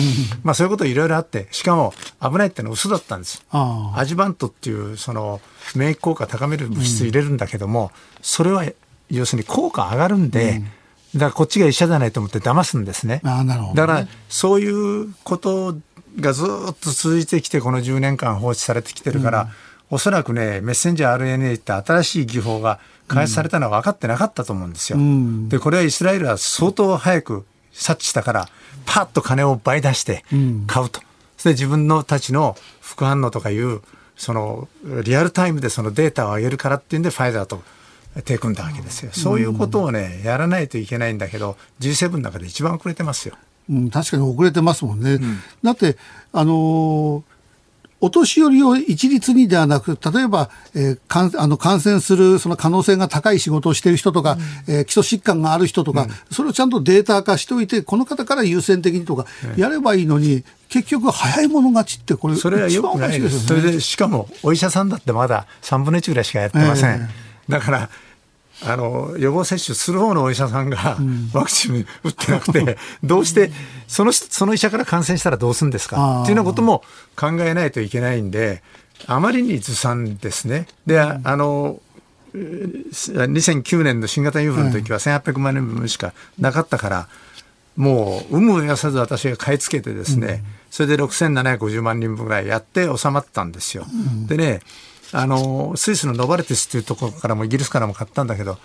まあ、そういうこといろいろあってしかも危ないってのは嘘だったんです。アジバントっていうその免疫効果高める物質入れるんだけども、それは要するに効果上がるんで、だからこっちが医者じゃないと思って騙すんですね。あなるほど、ね、だからそういうことがずっと続いてきてこの10年間放置されてきてるから、うん、おそらくねメッセンジャー RNA って新しい技法が開発されたのは分かってなかったと思うんですよ。うん、でこれはイスラエルは相当早く察知したからパッと金を倍出して買うと。それで自分のたちの副反応とかいうそのリアルタイムでそのデータを上げるからっていうんでファイザーと手組んだわけですよ。そういうことをね、やらないといけないんだけど、G7 の中で一番遅れてますよ。うん、確かに遅れてますもんね。うん、だって、あのーお年寄りを一律にではなく、例えば、えー、かんあの感染するその可能性が高い仕事をしている人とか、うん、えー、基礎疾患がある人とか、うん、それをちゃんとデータ化しておいて、この方から優先的にとか、やればいいのに、結局、早い者勝ちって、これ、それはよくないです、ね、それでしかも、お医者さんだってまだ3分の1ぐらいしかやってません。えー、だからあの予防接種する方のお医者さんがワクチン打ってなくて、どうしてそのその医者から感染したらどうするんですか？っていうようなことも考えないといけないんで、あまりにずさんですね。で、あの2009年の新型インフルの時は1800万人分しかなかったから、もう有無を言わさず私が買い付けてですね、それで6750万人分ぐらいやって収まったんですよ。でねあのスイスのノバレティスっていうところからもイギリスからも買ったんだけど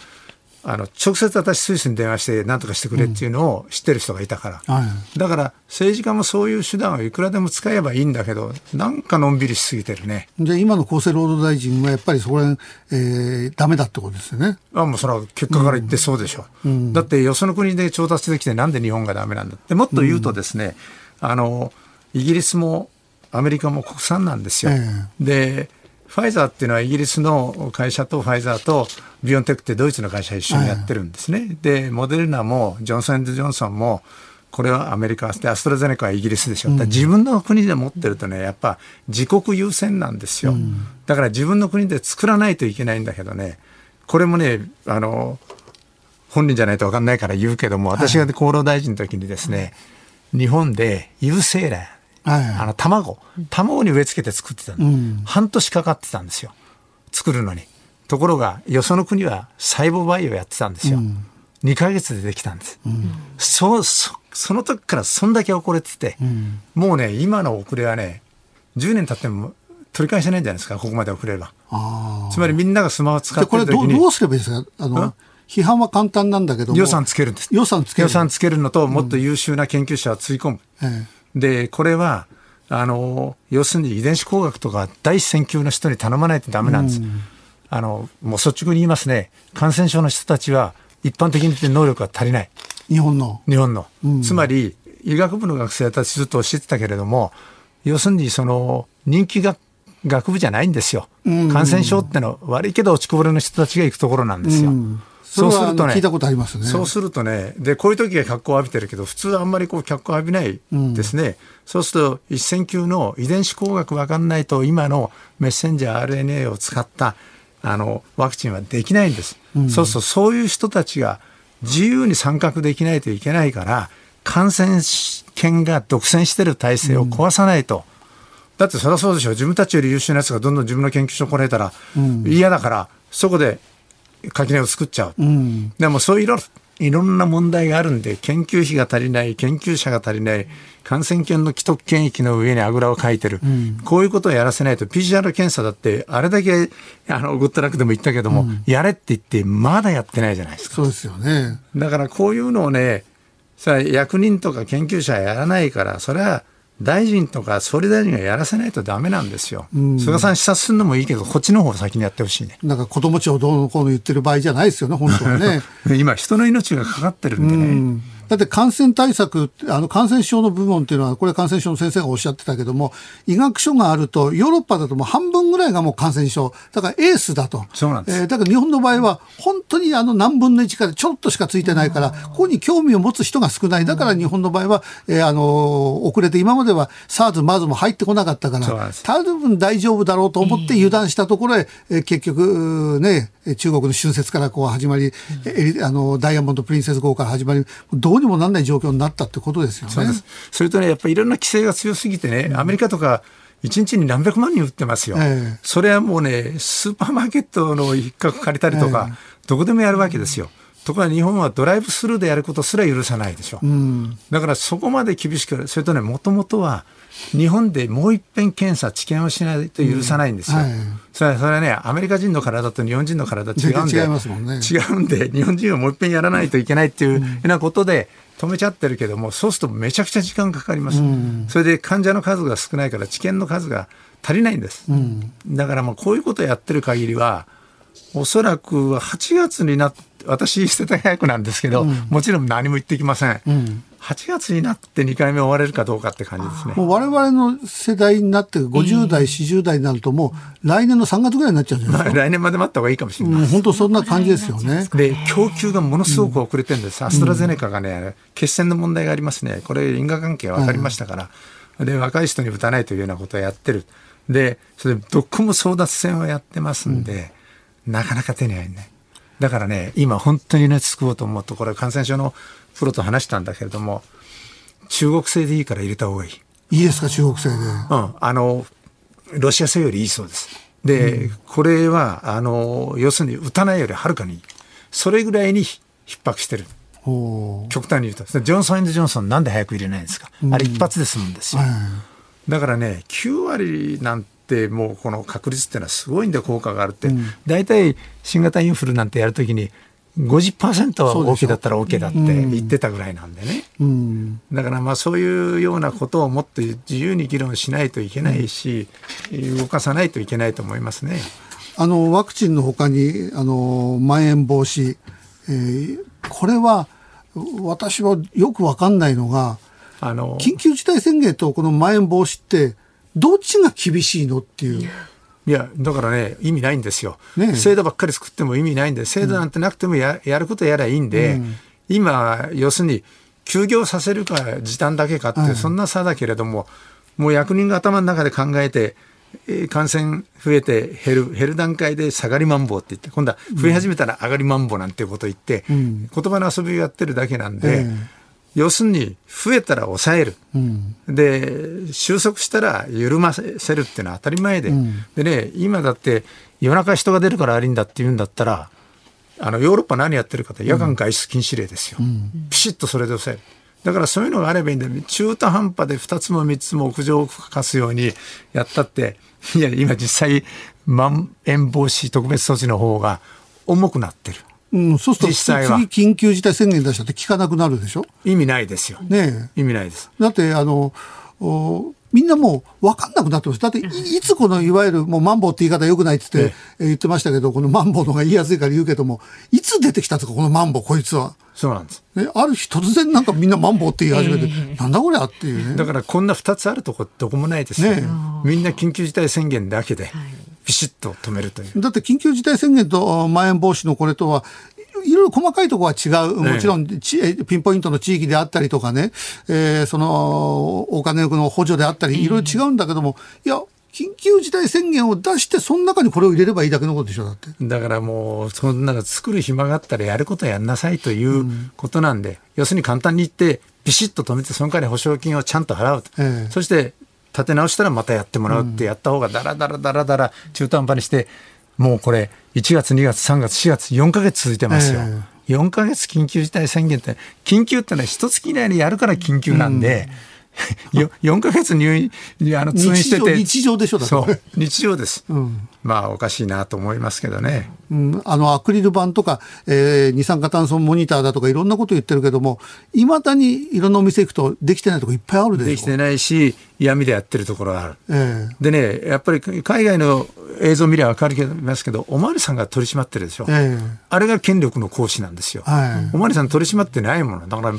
あの直接私スイスに電話して何とかしてくれっていうのを知ってる人がいたから、うん、だから政治家もそういう手段をいくらでも使えばいいんだけどなんかのんびりしすぎてるね。じゃあ今の厚生労働大臣はやっぱりそこら辺、えー、ダメだってことですよね。あもうそれは結果から言ってそうでしょ、うん、だってよその国で調達できてなんで日本がダメなんだって。もっと言うとですね、うん、あのイギリスもアメリカも国産なんですよ、えー、でファイザーっていうのはイギリスの会社とファイザーとビオンテックってドイツの会社一緒にやってるんですね。はい、で、モデルナもジョンソン・ジョンソンもこれはアメリカでアストラゼネカはイギリスでしょ、う。ん、自分の国で持ってるとねやっぱ自国優先なんですよ、うん、だから自分の国で作らないといけないんだけどねこれもねあの本人じゃないと分かんないから言うけども私が厚労大臣の時にですね、はい、日本で優勢卵はいあの卵。卵に植え付けて作ってたの、うん、半年かかってたんですよ。作るのに。ところがよその国は細胞培養やってたんですよ、うん、2か月でできたんです、うん、そそその時からそんだけ遅れてて、うん、もうね今の遅れはね10年経っても取り返せないんじゃないですか、ここまで遅れれば。つまりみんながスマホ使ってる時に。これどどうすればいいですか？あの、批判は簡単なんだけど予算つけるんです。予算つける。予算つけるのと、もっと優秀な研究者をつい込む。うん、で、これは、あの、要するに遺伝子工学とか第一線級の人に頼まないとダメなんです。うん、あの、もう率直に言いますね。感染症の人たちは一般的に言って能力が足りない。日本の。日本の。うん、つまり、医学部の学生たちずっと教えてたけれども、要するにその人気が学部じゃないんですよ。感染症ってのは悪いけど落ちこぼれの人たちが行くところなんですよ。そうするとね、聞いたことありますね。そうするとね、で、こういう時は脚光を浴びてるけど、普通あんまりこう脚光を浴びないですね。うん、そうすると、一線級の遺伝子工学わかんないと、今のメッセンジャー RNA を使ったあのワクチンはできないんです。うん、そうすると、そういう人たちが自由に参画できないといけないから、感染権が独占してる体制を壊さないと。うんだってそりゃそうでしょ自分たちより優秀なやつがどんどん自分の研究所来られたら嫌だから、そこで垣根を作っちゃう、うん、でもそういろいろんな問題があるんで研究費が足りない研究者が足りない感染研の既得権益の上にあぐらをかいてる、うん、こういうことをやらせないと PCR 検査だってあれだけあのグッドラックでも言ったけども、うん、やれって言ってまだやってないじゃないですか。そうですよね。だからこういうのをねさ役人とか研究者はやらないからそれは大臣とか総理大臣がやらせないとだめなんですよ、うん、菅さん視察するのもいいけど、こっちの方を先にやってほしいね。なんか子ども庁どうのこうの言ってる場合じゃないですよね、本当はね。今、人の命がかかってるんでね。うんだって感染対策、あの感染症の部門っていうのは、これ感染症の先生がおっしゃってたけども、医学書があると、ヨーロッパだともう半分ぐらいがもう感染症、だからエースだと。そうなんです。えー、だから日本の場合は、本当にあの何分の1かでちょっとしかついてないから、ここに興味を持つ人が少ない。だから日本の場合は、えー、あの、遅れて今までは SARS、MARS も入ってこなかったから、多分大丈夫だろうと思って油断したところへ、えー、結局、ね、中国の春節からこう始まり、うん、あのダイヤモンド・プリンセス号から始まり、どうにもなんない状況になったってことですよね。そそれとね、やっぱりいろんな規制が強すぎてね、うん、アメリカとか、1日に何百万人売ってますよ、えー、それはもうね、スーパーマーケットの一角借りたりとか、えー、どこでもやるわけですよ。ところが日本はドライブスルーでやることすら許さないでしょ。うん、だからそこまで厳しく、それとね、もともとは、日本でもう一遍検査、治験をしないと許さないんですよ。うんはい、それはそれはね、アメリカ人の体と日本人の体違うんで、違いますもんね、違うんで、日本人はもう一遍やらないといけないっていうようなことで、止めちゃってるけども、そうするとめちゃくちゃ時間かかります。うん、それで患者の数が少ないから、治験の数が足りないんです。うん、だからもうこういうことをやってる限りは、おそらく8月になって、私、世田谷区なんですけど、うん、もちろん何も言ってきません。うん8月になって2回目終われるかどうかって感じですね。もう我々の世代になって50代、40代になるともう来年の3月ぐらいになっちゃうんじゃないですか？来年まで待った方がいいかもしれない。本当そんな感じですよね。で、供給がものすごく遅れてるんです。アストラゼネカがね、血栓の問題がありますね。これ因果関係分かりましたから。で、若い人に打たないというようなことをやってる。で、それどこも争奪戦をやってますんで、うん、なかなか手に入んない。だからね、今本当にね、救おうと思うと、これ感染症のプロと話したんだけれども、中国製でいいから入れた方がいい。いいですか、中国製で？うん。あの、ロシア製よりいいそうです。で、うん、これは、あの、要するに打たないよりはるかに。それぐらいに逼迫してる。極端に言うと。ジョンソン・ジョンソンなんで早く入れないんですか、うん、あれ一発で済むんですよ。だからね、9割なんてもうこの確率っていうのはすごいんで効果があるって、大体新型インフルなんてやるときに50%は OK だったら OK だって言ってたぐらいなんでね、うん、だからまあそういうようなことをもっと自由に議論しないといけないし、動かさないといけないと思いますね。あのワクチンのほかにあのまん延防止、えー、これは私はよく分かんないのがあの緊急事態宣言とこのまん延防止ってどっちが厳しいのっていう。いや、だからね、意味ないんですよ。ね、制度ばっかり作っても意味ないんで、制度なんてなくてもややることやらいいんで、うん、今、要するに、休業させるか時短だけかって、そんな差だけれども、もう役人が頭の中で考えて、感染増えて減る、減る段階で下がりまんぼうって言って、今度は増え始めたら上がりまんぼうなんていうことを言って、うん、言葉の遊びをやってるだけなんで、要するに増えたら抑える、うん、で収束したら緩ませるっていうのは当たり前で、うん、でね今だって夜中人が出るから悪いんだって言うんだったらあのヨーロッパ何やってるかって夜間外出禁止令ですよ、うん、ピシッとそれで抑える。だからそういうのがあればいいんだよ。中途半端で2つも3つも屋上を吹かすようにやったっていや今実際まん延防止特別措置の方が重くなってる。うん、そうすると次緊急事態宣言出したって聞かなくなるでしょ？意味ないですよ。ね意味ないです。だってあのみんなもう分かんなくなってます。だってい、いつこのいわゆるもうマンボウって言い方よくないって言って、え言ってましたけど、このマンボウのが言いやすいから言うけども、いつ出てきたんですか、このマンボウ、こいつは？そうなんです。ね、ある日突然なんかみんなマンボウって言い始めて、えー、なんだこれゃっていうね。だからこんな2つあるとこどこもないですよ。ね、みんな緊急事態宣言だけで。ビシッと止めるという。だって緊急事態宣言とまん延防止のこれとは、いろいろ細かいところは違う、もちろんピンポイントの地域であったりとかね、えー、そのお金の補助であったり、いろいろ違うんだけども、いや、緊急事態宣言を出して、その中にこれを入れればいいだけのことでしょ、だって。だからもう、そんなの作る暇があったらやることはやんなさいということなんで、うん、要するに簡単に言って、ビシッと止めて、その代わり保証金をちゃんと払うと。えそして立て直したらまたやってもらうってやった方がだらだらだらだら中途半端にしてもうこれ、1月、2月、3月、4月、4か月続いてますよ。えー、4か月緊急事態宣言って、緊急ってのは一月以内にやるから緊急なんで、うん、4か月入院、あの通院してて。日常でしょ、だそう、日常です。うん、まあ、おかしいなと思いますけどね。うん、あの、アクリル板とか、えー、二酸化炭素モニターだとかいろんなこと言ってるけども、いまだにいろんなお店行くとできてないとこいっぱいあるでしょ。できてないし、闇でやってるところがある。えー、でね、やっぱり海外の映像見れば分かりますけど、おまわりさんが取り締まってるでしょ。えー、あれが権力の行使なんですよ。はい、おまわりさん取り締まってないもの。だから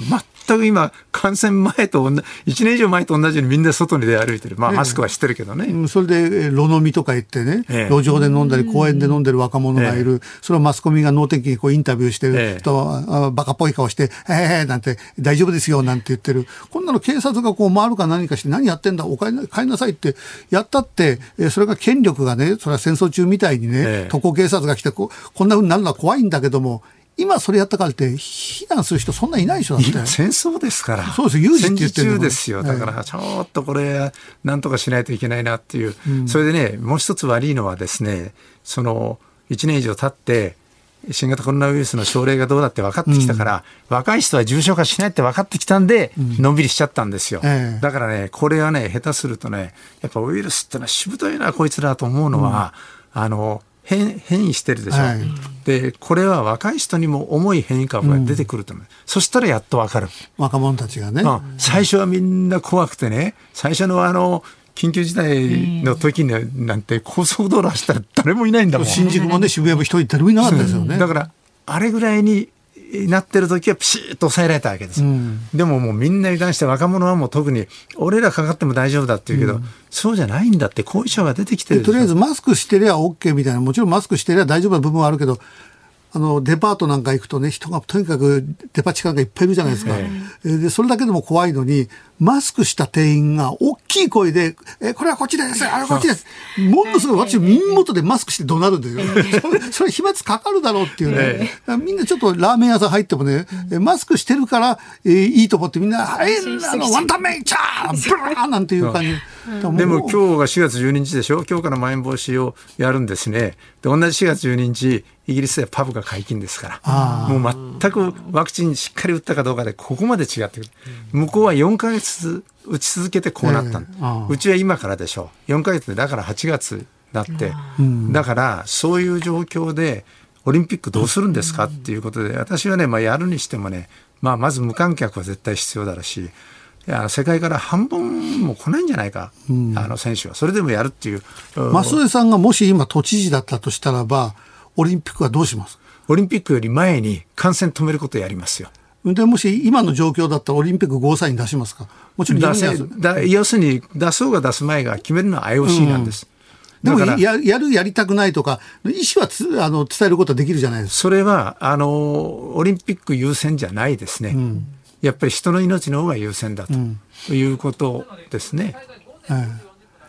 全く今、感染前と1年以上前と同じようにみんな外に出歩いてる。まあ、マスクはしてるけどね。うん、それで、路飲みとか言ってね、路上で飲んだり、公園で飲んでる若者がいる。それはマスコミが能天気にこうインタビューしてると、バカっぽい顔して、えーなんて、大丈夫ですよなんて言ってる。こんなの警察がこう回るか何かして、何やってんだ、お帰り帰りなさいってやったって、それが権力がね、それは戦争中みたいにね、特攻警察が来てこ、こんなふうになるのは怖いんだけども、今それやったからって非難する人そんないないでしょ今戦争ですから。そうです有事って言ってるですよ。だからちょっとこれなんとかしないといけないなっていう、うん、それでねもう一つ悪いのはですねその1年以上経って新型コロナウイルスの症例がどうだって分かってきたから、うん、若い人は重症化しないって分かってきたんで、うん、のんびりしちゃったんですよ、えだからねこれはね下手するとねやっぱウイルスってのはしぶといなこいつらと思うのは、あの変変異してるでしょ、はい、でこれは若い人にも重い変異株が出てくると思う、うん、そしたらやっとわかる。若者たちがね、うん、最初はみんな怖くてね。最初のあの緊急事態の時になんて高速道路走ったら誰もいないんだもん。新宿もね渋谷も一人誰もいなかったですよね。だからあれぐらいになってる時はピシッと抑えられたわけです、うん、でももうみんなに関して若者はもう特に俺らかかっても大丈夫だって言うけど、うん、そうじゃないんだって後遺症が出てきてるとりあえずマスクしてりゃ OK みたいな。もちろんマスクしてりゃ大丈夫な部分はあるけどあのデパートなんか行くとね人がとにかくデパ地下がいっぱいいるじゃないですか、でそれだけでも怖いのにマスクした店員が大きい声で、え、これはこっちです、あれこっちです。ものすごい私耳元でマスクして怒鳴るんですよ。それ、それ飛沫かかるだろうっていうね。みんなちょっとラーメン屋さん入ってもね、マスクしてるから、えー、いいと思ってみんな、はい、あの、ワンタンメンチャーブラーなんていう感じ。でも今日が4月12日でしょ？今日からまん延防止をやるんですね。で、同じ4月12日、イギリスでパブが解禁ですから。もう全くワクチンしっかり打ったかどうかでここまで違ってくる。向こうは4か月打ち続けてこうなった、えー、うちは今からでしょう。4か月でだから8月だって、だからそういう状況でオリンピックどうするんですか？っていうことで私はね、まあ、やるにしてもね、まあ、まず無観客は絶対必要だろうしいや世界から半分も来ないんじゃないか、うん、あの選手は。それでもやるっていう。増江さんがもし今都知事だったとしたらばオリンピックはどうします？オリンピックより前に感染止めることをやりますよ。でもし今の状況だったらオリンピックゴーサイン出しますか？もちろん出せだ要するに出そうが出す前が決めるのは IOC なんです。うん、でもややるやりたくないとか意思はつあの伝えることはできるじゃないですか。それはあのオリンピック優先じゃないですね、うん、やっぱり人の命の方が優先だと、いうことですね。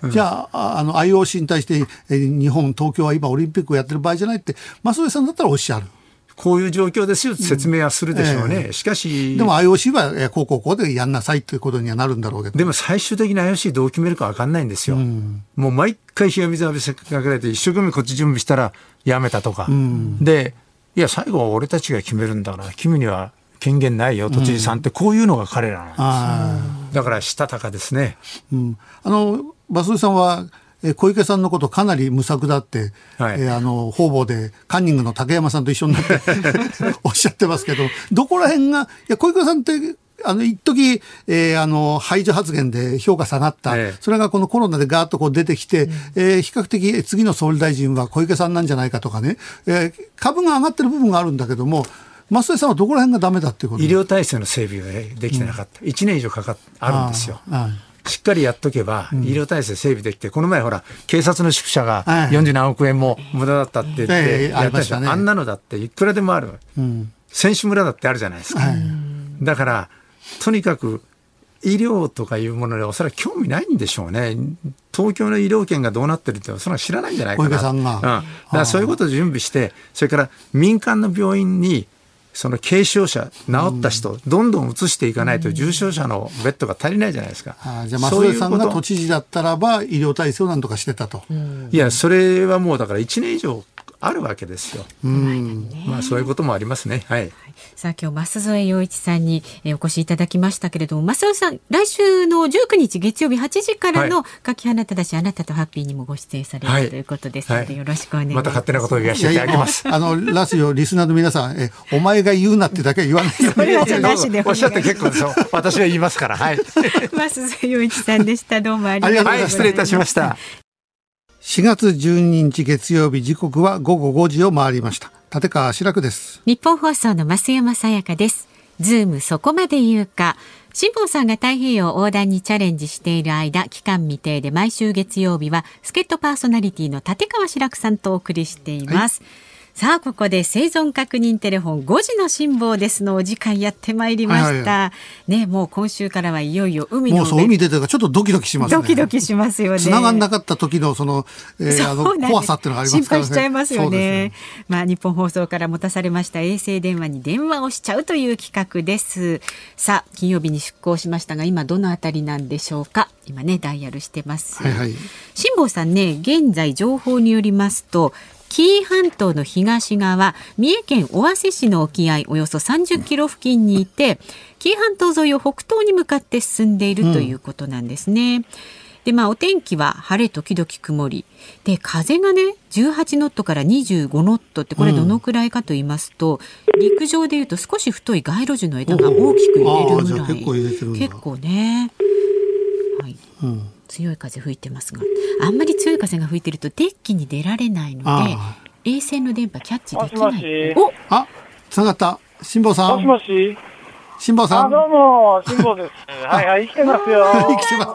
うん、じゃあ、あの IOC に対して、え日本、東京は今、オリンピックをやってる場合じゃないって、増江さんだったらおっしゃる？こういう状況ですよ説明はするでしょうね、うんえー、しかし。でも IOC はこうこうこうでやんなさいということにはなるんだろうけど。でも最終的に IOC どう決めるか分かんないんですよ。うん、もう毎回冷や水浴びせかけられて、一生懸命こっち準備したらやめたとか。うん、で、いや、最後は俺たちが決めるんだから、君には権限ないよ、都知事さんって、こういうのが彼らなんです。だから、したたかですね。うん、あの、増井さんは、え小池さんのことかなり無策だって、はい、えー、あの方々でカンニングの竹山さんと一緒になって おっしゃってますけどどこら辺がいや小池さんってあの、一時、えー、あの、排除発言で評価下がった。ええ、それがこのコロナでガーッとこう出てきて、うん、えー、比較的次の総理大臣は小池さんなんじゃないかとかね、えー、株が上がってる部分があるんだけども、増井さんはどこら辺がダメだっていうこと？医療体制の整備ができてなかった。うん、1年以上かかっあるんですよ。しっかりやっとけば、医療体制整備できて、この前ほら、警察の宿舎が40何億円も無駄だったって言ってやったでしょ。あんなのだっていくらでもある。選手村だってあるじゃないですか。だから、とにかく医療とかいうものでおそらく興味ないんでしょうね。東京の医療圏がどうなってるってそんな知らないんじゃないかな。さんが。うん。だからそういうことを準備して、それから民間の病院にその軽症者、治った人、どんどん移していかないと、重症者のベッドが足りないじゃないですか。あじゃあ、増江さんが都知事だったらば、医療体制をなんとかしてたと。いや、それはもうだから1年以上あるわけですよ。うん、まあそういうこともありますね。はい。さあ今日増添洋一さんにお越しいただきましたけれども、増添さん来週の19日月曜日8時からの書き放ただし、あなたとハッピーにもご出演される、はい、ということですので、よろしくお願いします。また勝手なことを言わせていただきます。あのラスよリスナーの皆さん、えお前が言うなってだけは言わない。それはしでおっしゃって結構ですよ。私は言いますから。はい。増添洋一さんでした。どうもありがとうございました。失礼いたしました。4月12日月曜日時刻は午後5時を回りました。立川志らくです。日本放送の増山さやかです。ズームそこまで言うか。辛坊さんが太平洋横断にチャレンジしている間期間未定で毎週月曜日は助っ人パーソナリティの立川志らくさんとお送りしています、はいさあここで生存確認テレフォン5時の辛抱ですのお時間やってまいりました、はいはいはい、ねもう今週からはいよいよ海のもうそう海出てるちょっとドキドキしますね。ドキドキしますよね。繋がんなかった時のその,、えー、あの怖さっていうのがありますからね。心配しちゃいますよね、ね、まあ日本放送から持たされました衛星電話に電話をしちゃうという企画です。さあ金曜日に出港しましたが今どのあたりなんでしょうか。今ねダイヤルしてます、はいはい、辛坊さんね現在情報によりますと紀伊半島の東側三重県尾鷲市の沖合およそ30キロ付近にいて紀伊半島沿いを北東に向かって進んでいるということなんですね。うんでまあお天気は晴れ時々曇り。で風がね18ノットから25ノットってこれどのくらいかと言いますと、うん、陸上でいうと少し太い街路樹の枝が大きく揺れるぐらい。結構ね、はい、うん、強い風吹いてますがあんまり強い風が吹いてるとデッキに出られないので衛星の電波キャッチできない。おあつながった辛坊さん。もしもし。辛坊さん。どうも辛坊です。はいはい生きてますよ。生きてます。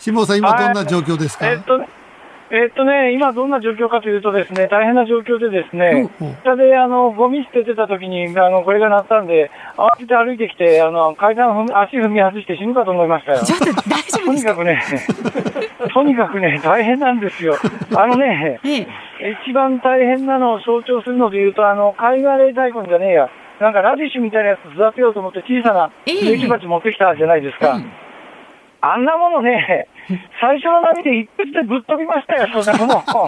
辛坊さん今どんな状況ですか？えっとえっとね、今どんな状況かというとですね、大変な状況でですね、下であの、ゴミ捨ててた時に、あの、これが鳴ったんで、慌てて歩いてきて、あの、階段踏み、足踏み外して死ぬかと思いましたよ。ちょっと大丈夫とにかくね、とにかくね、大変なんですよ。あのね、一番大変なのを象徴するので言うと、あの、貝殻レ大根じゃねえや、なんかラディッシュみたいなやつ育てようと思って小さな植木鉢持ってきたじゃないですか。あんなものね、最初の波で一発でぶっ飛びましたよ、そんなもの。そう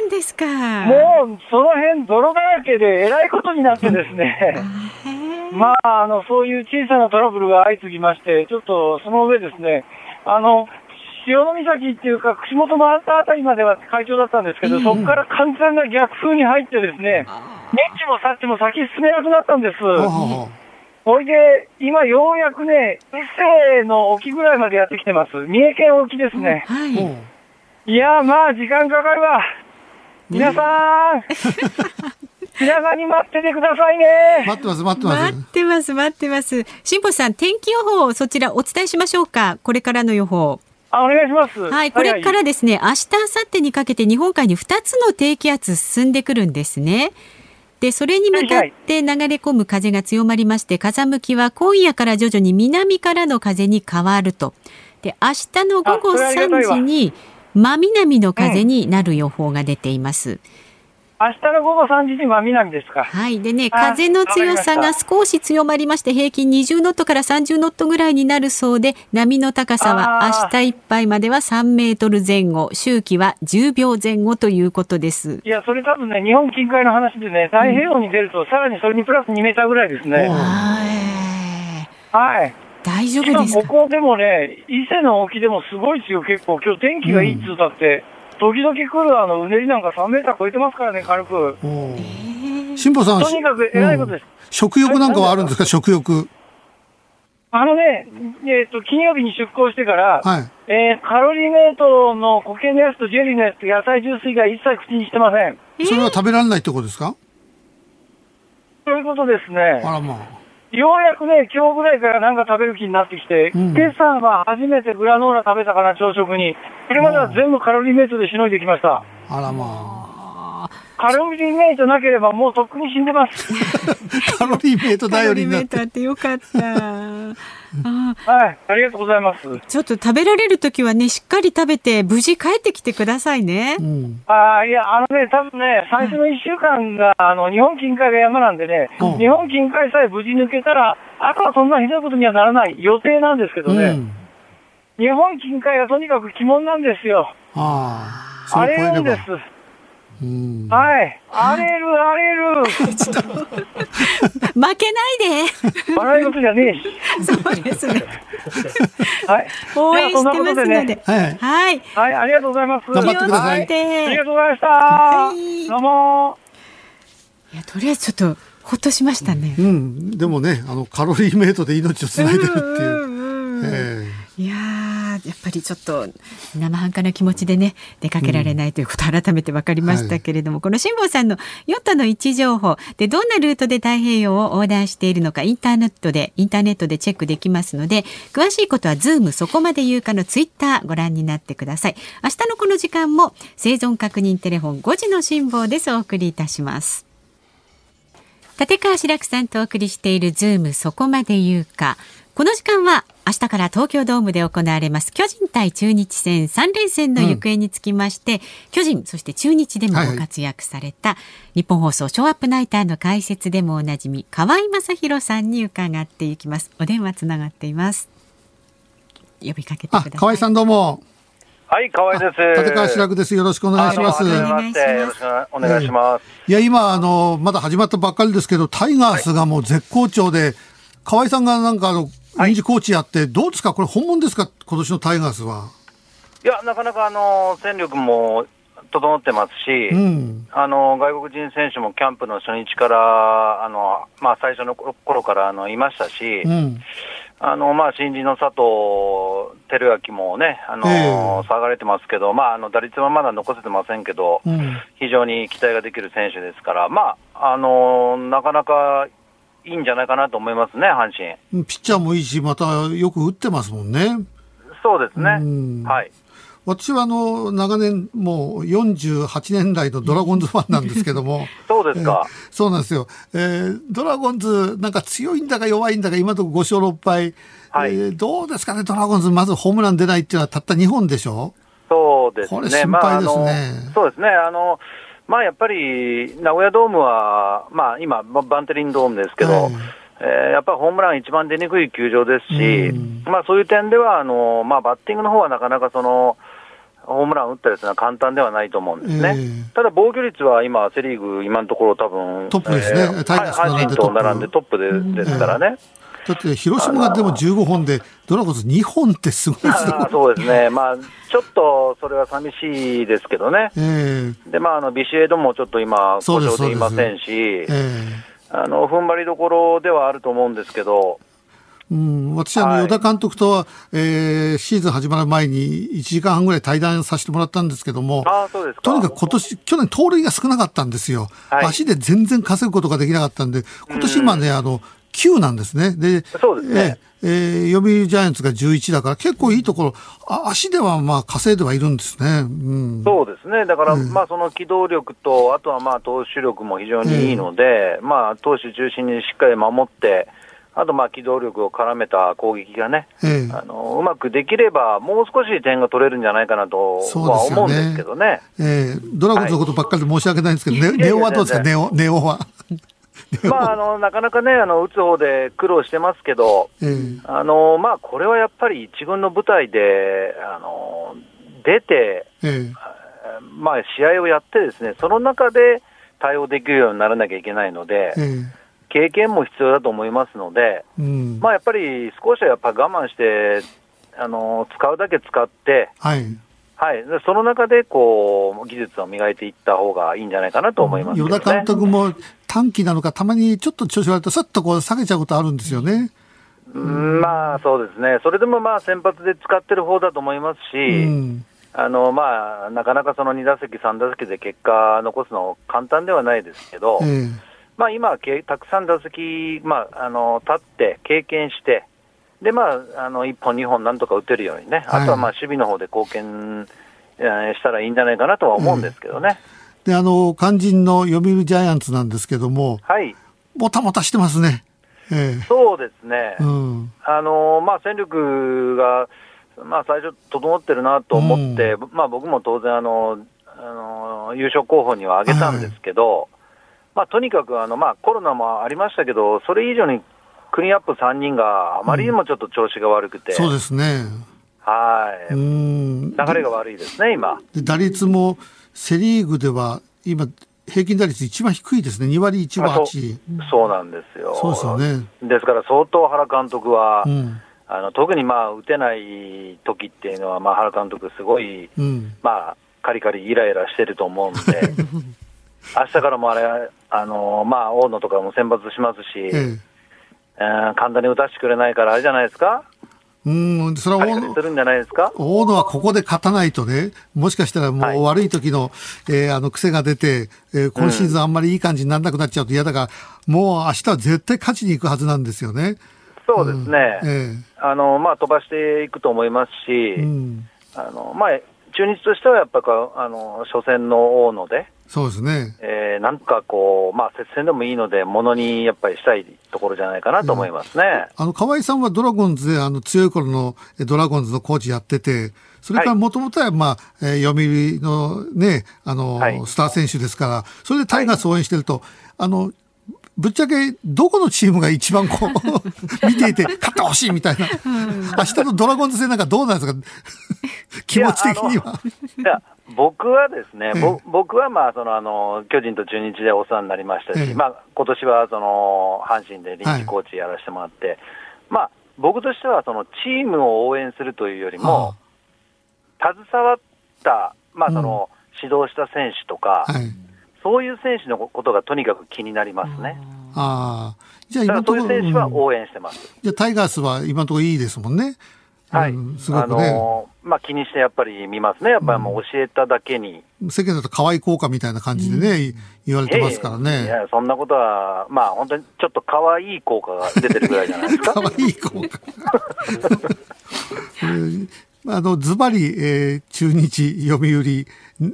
なんですか。もう、その辺泥だらけでえらいことになってですね。まあ、あの、そういう小さなトラブルが相次ぎまして、ちょっとその上ですね、あの、潮岬っていうか、串本のあたりまでは会長だったんですけど、そこから完全な逆風に入ってですね、ネッチもサッチも先進めなくなったんです。それで、今ようやくね、伊勢の沖ぐらいまでやってきてます。三重県沖ですね。はい。いやまあ、時間かかるわ。皆さん、皆さんに待っててくださいね。待ってます、待ってます。待ってます、待ってます。辛坊さん、天気予報、そちらお伝えしましょうか。これからの予報。あ、お願いします。はい、これからですね、明日、明後日にかけて日本海に2つの低気圧進んでくるんですね。で、それに向かって流れ込む風が強まりまして、風向きは今夜から徐々に南からの風に変わると。で、明日の午後3時に真南の風になる予報が出ています。明日の午後3時には南ですか。はい。でね、風の強さが少し強まりまして、平均20ノットから30ノットぐらいになるそうで、波の高さは明日いっぱいまでは3メートル前後、周期は10秒前後ということです。いや、それ多分ね、日本近海の話でね、太平洋に出ると、さらにそれにプラス2メーターぐらいですね。はい。大丈夫ですか？ここでもね、伊勢の沖でもすごいですよ、結構。今日天気がいいっつうだって。うん時々来るあのうねりなんか3メーター超えてますからね、軽く。辛坊さん、とにかく偉いことです。食欲なんかはあるんですか、食欲。あのね、えっ、ー、と、金曜日に出港してから、はい、えー、カロリーメイトの固形のやつとジェリーのやつと野菜ジュース以外一切口にしてません。それは食べられないってことですか？そういうことですね。あらまあ。ようやくね、今日ぐらいからなんか食べる気になってきて、うん、今朝は初めてグラノーラ食べたかな、朝食に。それまでは全部カロリーメイトでしのいできました。あらまあ。カロリーメイトなければもうとっくに死んでます。カロリーメイト頼りになって。カロリーメイトあってよかった。はい、ありがとうございます。ちょっと食べられるときはね、しっかり食べて、無事帰ってきてくださいね。うん、あいや、あのね、多分ね、最初の1週間が、あの、日本近海が山なんでね、うん、日本近海さえ無事抜けたら、あとはそんなひどいことにはならない予定なんですけどね、うん、日本近海はとにかく鬼門なんですよ。ああ、あれなんです。はい。荒れる、荒れる。負けないで。笑い事じゃねえし。そうですね。はい。応援してますので。ね、はい。はい。はい、ありがとうございます。頑張ってください。ありがとうございました。はい、どうも。いや、とりあえずちょっと、ほっとしましたね。うん。でもね、あの、カロリーメイトで命をつないでるっていう。いややっぱりちょっと生半可な気持ちでね出かけられないということ改めて分かりましたけれども、うんはい、この辛坊さんのヨットの位置情報でどんなルートで太平洋を横断しているのかインターネットでインターネットでチェックできますので詳しいことはズームそこまで言うかのツイッターご覧になってください。明日のこの時間も生存確認テレフォン5時の辛坊です。お送りいたします。立川志らくさんとお送りしているズームそこまで言うかこの時間は明日から東京ドームで行われます巨人対中日戦3連戦の行方につきまして、うん、巨人そして中日でもご活躍された、はい、ニッポン放送ショウアップナイターの解説でもおなじみ川相昌弘さんに伺っていきますお電話つながっています呼びかけてください河合さんどうもはい、河合です。立川志らくです。よろしくお願いします。お願いします。お願いします。いや、今、あの、まだ始まったばっかりですけど、タイガースがもう絶好調で、河合さんがなんかあの、臨時コーチやって、どうですか、これ、本物ですか、今年のタイガースは。いや、なかなかあの戦力も整ってますし、うん、あの外国人選手もキャンプの初日からあの、まあ、最初の頃からあのいましたし、うん、あのまあ、新人の佐藤輝明もね、あの、えー、下がれてますけど、まあ、あの打率はまだ残せてませんけど、うん、非常に期待ができる選手ですから、まあ、あのなかなかいいんじゃないかなと思いますね、阪神。ピッチャーもいいし、またよく打ってますもんね。そうですね。はい。私はあの長年、もう48年来のドラゴンズファンなんですけども、そうですか、えー、そうなんですよ、えー、ドラゴンズ、なんか強いんだか弱いんだか、今のところ5勝6敗、はい、えー、どうですかね、ドラゴンズ、まずホームラン出ないっていうのはたった2本でしょ？そうですね、これ心配ですね。まあ、そうですねあのまあ、やっぱり名古屋ドームは、まあ、今、バンテリンドームですけど、はい、えー、やっぱりホームラン一番出にくい球場ですし、うん、まあ、そういう点ではあの、まあ、バッティングの方はなかなかその、ホームラン打ったりするのは簡単ではないと思うんですね、えー、ただ防御率は今、セ・リーグ、今のところ、多分トップですね、えー、阪神と並んでトップでですからね。だって広島がでも15本で、ドラゴンズ2本ってすごいですね。そうですね、まあ、ちょっとそれは寂しいですけどね、えー、でまあ、あのビシエドもちょっと今、故障でいませんし、えー、あの踏ん張りどころではあると思うんですけど。うん、私、あの、与田監督とは、えー、シーズン始まる前に1時間半ぐらい対談させてもらったんですけども、あそうですとにかく今年、去年盗塁が少なかったんですよ。はい、足で全然稼ぐことができなかったんで、今年今ね、あの、9なんですね。で、そうですね。えー、読売ジャイアンツが11だから、結構いいところ、あ足ではまあ稼いではいるんですね。うん、そうですね。だから、まあその機動力と、あとはまあ投手力も非常にいいので、えー、まあ投手中心にしっかり守って、あとまあ機動力を絡めた攻撃がね、ええ、あのうまくできれば、もう少し点が取れるんじゃないかなとは思うんですけどね。ええ、ドラゴンズのことばっかりで申し訳ないんですけど、はい、ネオはどうですか、ネオネオは？まあ、あのなかなかね、あの打つ方で苦労してますけど、えあのまあ、これはやっぱり一軍の舞台であの出て、えまあ、試合をやって、ですねその中で対応できるようにならなきゃいけないので、経験も必要だと思いますので、うん、まあ、やっぱり少しはやっぱ我慢して、あの使うだけ使って、はい、はい、その中でこう技術を磨いていった方がいいんじゃないかなと思います、ね、与田監督も短期なのか、たまにちょっと調子悪いと、さっとこう下げちゃうことあるんですよね。うん、まあそうですね、それでもまあ先発で使ってる方だと思いますし、うん、あのまあ、なかなかその2打席、3打席で結果残すの簡単ではないですけど、えーまあ、今、たくさん打席、まあ、あの立って、経験して、でまあ、あの1本、2本なんとか打てるようにね、あとはまあ守備の方で貢献、えー、したらいいんじゃないかなとは思うんですけどね。であの肝心の読売ジャイアンツなんですけども、はい、もたもたしてますね。えー、そうですね、うん、あのまあ、戦力が、まあ、最初、整ってるなと思って、うん、まあ、僕も当然あのあの、優勝候補には挙げたんですけど、はい。まあ、とにかくあの、まあ、コロナもありましたけど、それ以上にクリーンアップ3人があまりにもちょっと調子が悪くて、うん、そうですね。はい。うん。流れが悪いですね、今。で打率もセ・リーグでは今、平均打率一番低いですね、2割1分8そうなんですよ。そうですよね。ですから相当原監督は、うん、あの特にまあ打てない時っていうのは、まあ、原監督、すごい、うん、まあ、カリカリイライラしてると思うんで、明日からもあれ、あのまあ、大野とかも選抜しますし、えええー、簡単に打たせてくれないから、あれじゃないですか？うん、それは大野するんじゃないですか？大野はここで勝たないとね、もしかしたらもう悪い時の、はい、えー、あの癖が出て、えー、今シーズンあんまりいい感じにならなくなっちゃうと嫌だから、うん、もう明日は絶対勝ちに行くはずなんですよね。そうですね、うんえー、あのまあ、飛ばしていくと思いますし、うん、あのまあ、中日としてはやっぱあの初戦の大野で、そうですね、えー、なんかこう、まあ、接戦でもいいので、ものにやっぱりしたいところじゃないかなと思いますね、うん、あの河合さんはドラゴンズであの強い頃のドラゴンズのコーチやってて、それからもともとは、まあ、えー、読売のね、あの、はい、スター選手ですから、それでタイガースを応援してると、はい、あの、ぶっちゃけ、どこのチームが一番こう、見ていて、勝ってほしいみたいな、明日のドラゴンズ戦なんかどうなんですか、気持ち的には。いや僕はですね、ええ、僕はまあそのあの巨人と中日でお世話になりましたし、ええ、まあ今年はその阪神で臨時コーチやらせてもらって、はい、まあ僕としてはそのチームを応援するというよりも、はあ、携わった、まあその、指導した選手とか、はい、そういう選手のことがとにかく気になりますね。ああ。じゃあ今そういう選手は応援してます。じゃあタイガースは今のところいいですもんね。はい、すごくね。あのー、まあ、気にしてやっぱり見ますね、やっぱりもう教えただけに。うん、世間だと可愛い効果みたいな感じでね、うん、言われてますからね。いや、そんなことは、まあ、本当にちょっと可愛い効果が出てるぐらいじゃないですか。可愛い効果。あの、ズバリ、えー、中日、読売、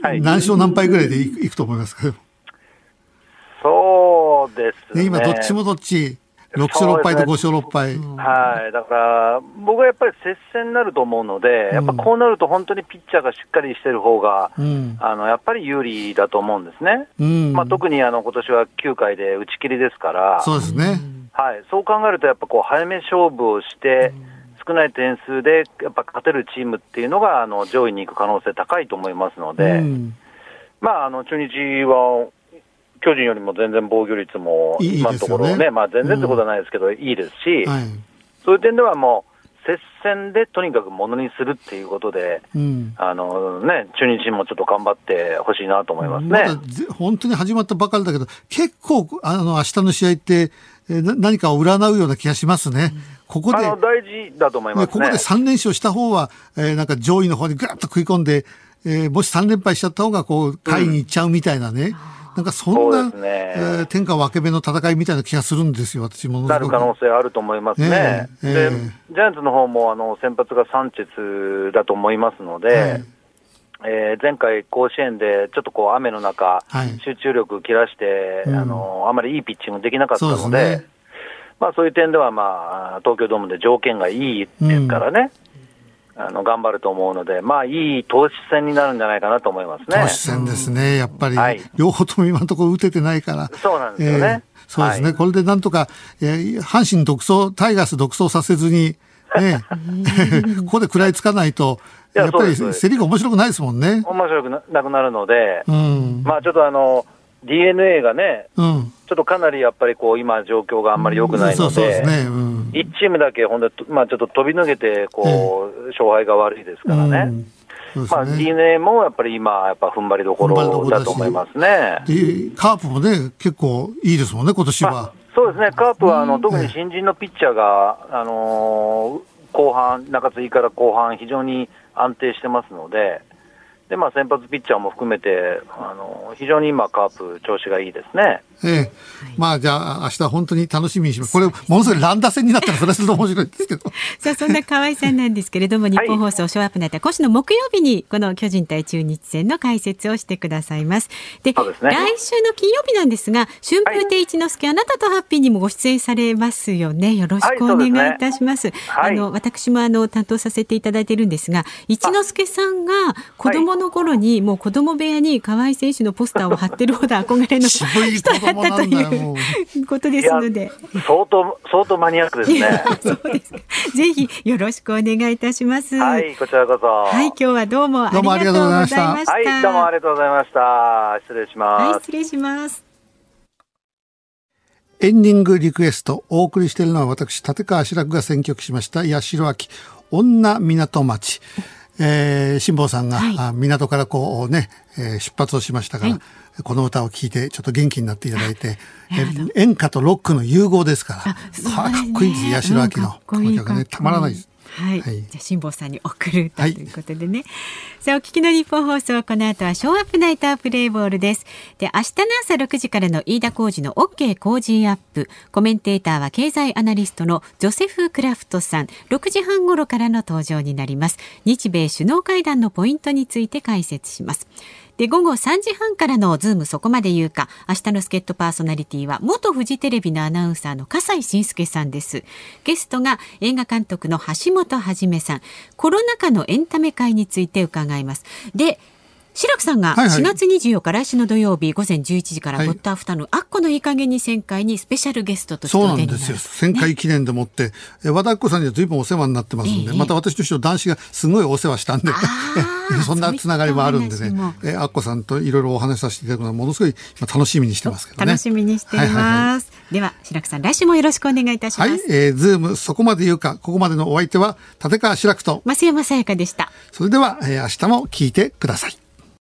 はい、何勝何敗ぐらいでいくと思いますか？そうですね。今、どっちもどっち。6勝6敗と5勝6敗、はい、だから僕はやっぱり接戦になると思うので、やっぱこうなると本当にピッチャーがしっかりしてる方が、うん、あのやっぱり有利だと思うんですね、うん。まあ、特にあの今年は9回で打ち切りですから、そうですね、はい、そう考えると、やっぱこう早め勝負をして、少ない点数でやっぱ勝てるチームっていうのがあの上位に行く可能性高いと思いますので、うん、まあ、あの中日は巨人よりも全然防御率も今のところね、いいねまあ、全然ってことはないですけど、うん、いいですし、はい、そういう点ではもう、接戦でとにかくものにするっていうことで、うん、あのね、中日もちょっと頑張ってほしいなと思いますね、ま、本当に始まったばかりだけど、結構、あの明日の試合って、え何かを占うような気がしますね。ここで、大事だと思います、ね、ここで3連勝した方は、えー、なんか上位の方にぐっと食い込んで、えー、もし3連敗しちゃった方が、こう、下位に行っちゃうみたいなね。うんなんかそんな、ねえー、天下分け目の戦いみたいな気がするんですよ、私も。なる可能性あると思いますね。ねえー、で、ジャイアンツの方もあの先発がサンチェスだと思いますので、えー、前回、甲子園でちょっとこう雨の中、はい、集中力切らして、うん、あのあまりいいピッチングできなかったので、まあ、そういう点では、まあ、東京ドームで条件がいいですからね。うんあの頑張ると思うので、まあ、いい投手戦になるんじゃないかなと思いますね。投手戦ですね、やっぱり、はい、両方とも今のところ打ててないから。そうなんですよね。えー、そうですね、はい、これでなんとか、えー、阪神独走、タイガース独走させずに、ね、ここで食らいつかないと、やっぱりセ・リーグ面白くないですもんね。面白くなくなるので、うん、まあちょっとあの、d n a がね、うん、ちょっとかなりやっぱりこう今、状況があんまり良くないので、1チームだけ、ほんで、まあ、ちょっと飛び抜けてこう、勝敗が悪いですからね。うん。ね。まあ、d n a もやっぱり今、やっぱ踏ん張りどころだと思いますね。カープもね、結構いいですもんね、今年は。そうですね、カープはあの、特に新人のピッチャーが、あのー、後半、中継ぎから後半、非常に安定してますので、でまあ、先発ピッチャーも含めて、あの非常に今、カープ、調子がいいですね。ええ、まあじゃあ、明日本当に楽しみにします。これ、ものすごい乱打戦になったら、それはそれで面白いですけど。さあ、そんな河合さんなんですけれども、日本放送ショーアップナイター、今週の木曜日に、この巨人対中日戦の解説をしてくださいます。で、でね、来週の金曜日なんですが、春風亭一之輔、あなたとハッピーにもご出演されますよね。よろしくお願いいたします。はい、あの、私もあの、担当させていただいてるんですが、一之輔さんが子供の頃に、もう子供部屋に河合選手のポスターを貼ってるほど憧れの人だったという。ことですので。相当、相当マニアックですね。そうですぜひよろしくお願いいたします。はい、こちらこそ。はい、今日はどうもありがとうございました。はい、どうもありがとうございました。失礼します。はい、失礼します。エンディングリクエストお送りしているのは私立川志らくが選曲しました八代秋女港町。えー、辛坊さんが、はい、港からこうね、えー、出発をしましたから、はい、この歌を聴いてちょっと元気になっていただいて、演歌とロックの融合ですから、かっこいいです、八代亜紀の。この曲ね、たまらないです。はい、はい、じゃあ辛坊さんに送るということでね、はい、さあお聞きの日本放送この後はショーアップナイタープレイボールです。で明日の朝6時からの飯田浩二の OK 工事アップ。コメンテーターは経済アナリストのジョセフ・クラフトさん。6時半頃からの登場になります。日米首脳会談のポイントについて解説しますで、午後3時半からのズームそこまで言うか、明日の助っ人パーソナリティは、元フジテレビのアナウンサーの笠井信介さんです。ゲストが映画監督の橋本はじめさん。コロナ禍のエンタメ界について伺います。で、志らくさんが4月24日、来週の土曜日午前11時からゴッドアフタヌーン、アッコのいいかげんに1000回にスペシャルゲストとしてそうなんですよ。1000回記念でもって、ね、和田アッコさんには随分お世話になってますんで、えー、また私としては男子がすごいお世話したんで、そんなつながりもあるんでね、えアッコさんといろいろお話しさせていただくのはものすごい楽しみにしてますけどね。楽しみにしています。はいはいはい、では、志らくさん、来週もよろしくお願いいたします。はい、えー、ズームそこまで言うか、ここまでのお相手は立川志らくと増山さやかでした。それでは、えー、明日も聞いてください。